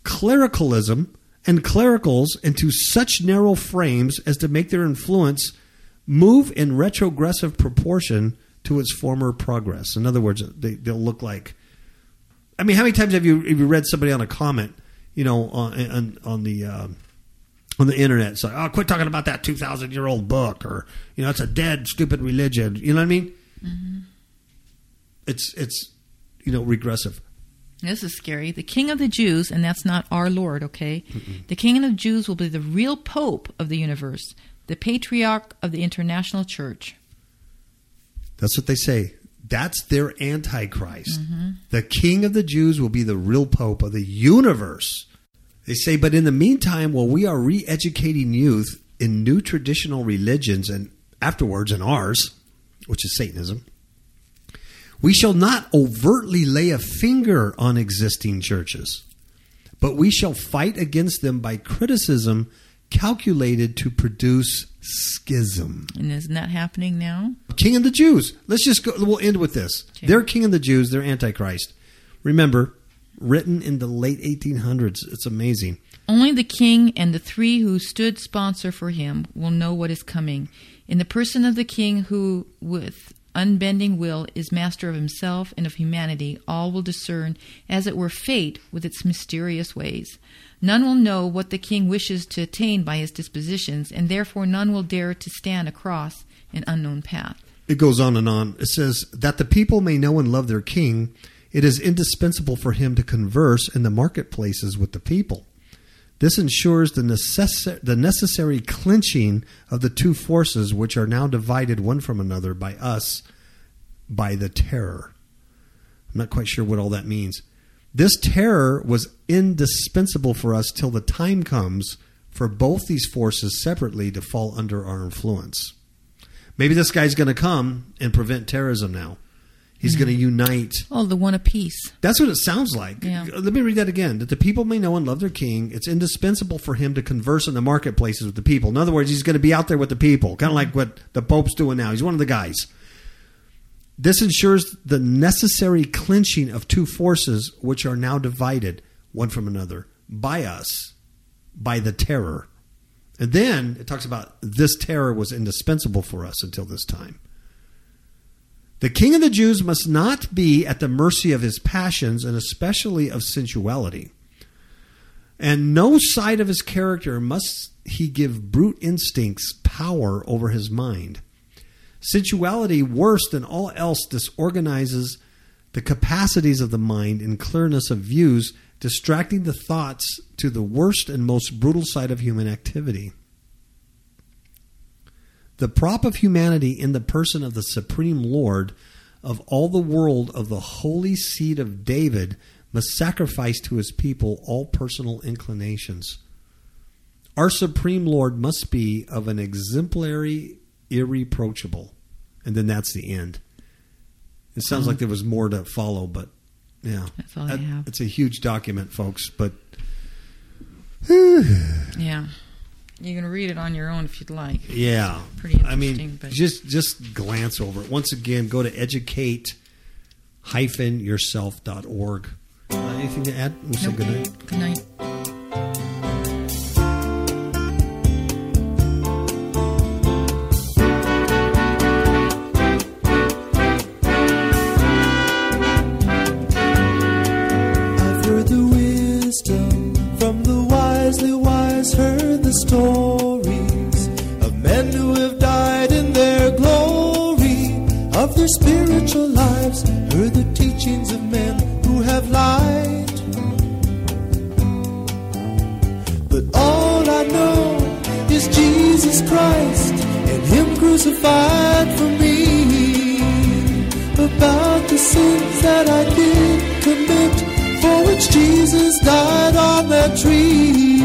clericalism and clericals into such narrow frames as to make their influence move in retrogressive proportion to its former progress. In other words, they, they'll look like I mean, how many times have you have you read somebody on a comment, you know, on on, on the uh, on the internet? It's like, oh, quit talking about that two thousand year old book, or you know, it's a dead, stupid religion. You know what I mean? Mm-hmm. It's it's you know regressive. This is scary. The King of the Jews, and that's not our Lord, okay? The King of the Jews will be the real Pope of the universe, the Patriarch of the International Church. That's what they say. That's their antichrist. Mm-hmm. The king of the Jews will be the real pope of the universe. They say, but in the meantime, while we are re educating youth in new traditional religions and afterwards in ours, which is Satanism, we shall not overtly lay a finger on existing churches, but we shall fight against them by criticism calculated to produce schism. And isn't that happening now? King of the Jews. Let's just go. We'll end with this. Okay. They're King of the Jews. They're Antichrist. Remember, written in the late 1800s. It's amazing. Only the king and the three who stood sponsor for him will know what is coming. In the person of the king who, with unbending will, is master of himself and of humanity, all will discern, as it were, fate with its mysterious ways. None will know what the king wishes to attain by his dispositions, and therefore none will dare to stand across an unknown path. It goes on and on. It says that the people may know and love their king. It is indispensable for him to converse in the marketplaces with the people. This ensures the, necess- the necessary clinching of the two forces which are now divided one from another by us by the terror. I'm not quite sure what all that means. This terror was indispensable for us till the time comes for both these forces separately to fall under our influence. Maybe this guy's going to come and prevent terrorism now. He's going to mm. unite. Oh, the one apiece. That's what it sounds like. Yeah. Let me read that again. That the people may know and love their king. It's indispensable for him to converse in the marketplaces with the people. In other words, he's going to be out there with the people, kind of like what the Pope's doing now. He's one of the guys. This ensures the necessary clinching of two forces which are now divided one from another by us, by the terror. And then it talks about this terror was indispensable for us until this time. The king of the Jews must not be at the mercy of his passions and especially of sensuality. And no side of his character must he give brute instincts power over his mind. Sensuality, worse than all else, disorganizes the capacities of the mind and clearness of views, distracting the thoughts to the worst and most brutal side of human activity. The prop of humanity in the person of the Supreme Lord of all the world of the holy seed of David must sacrifice to his people all personal inclinations. Our Supreme Lord must be of an exemplary, irreproachable. And then that's the end. It sounds uh-huh. like there was more to follow, but yeah. That's all I have. It's a huge document, folks, but Yeah. You can read it on your own if you'd like. Yeah, Pretty I mean, interesting, but- just just glance over it once again. Go to educate-yourself.org. Uh, anything to add? We'll say good night. Good night. Spiritual lives, heard the teachings of men who have lied. But all I know is Jesus Christ and Him crucified for me. About the sins that I did commit, for which Jesus died on that tree.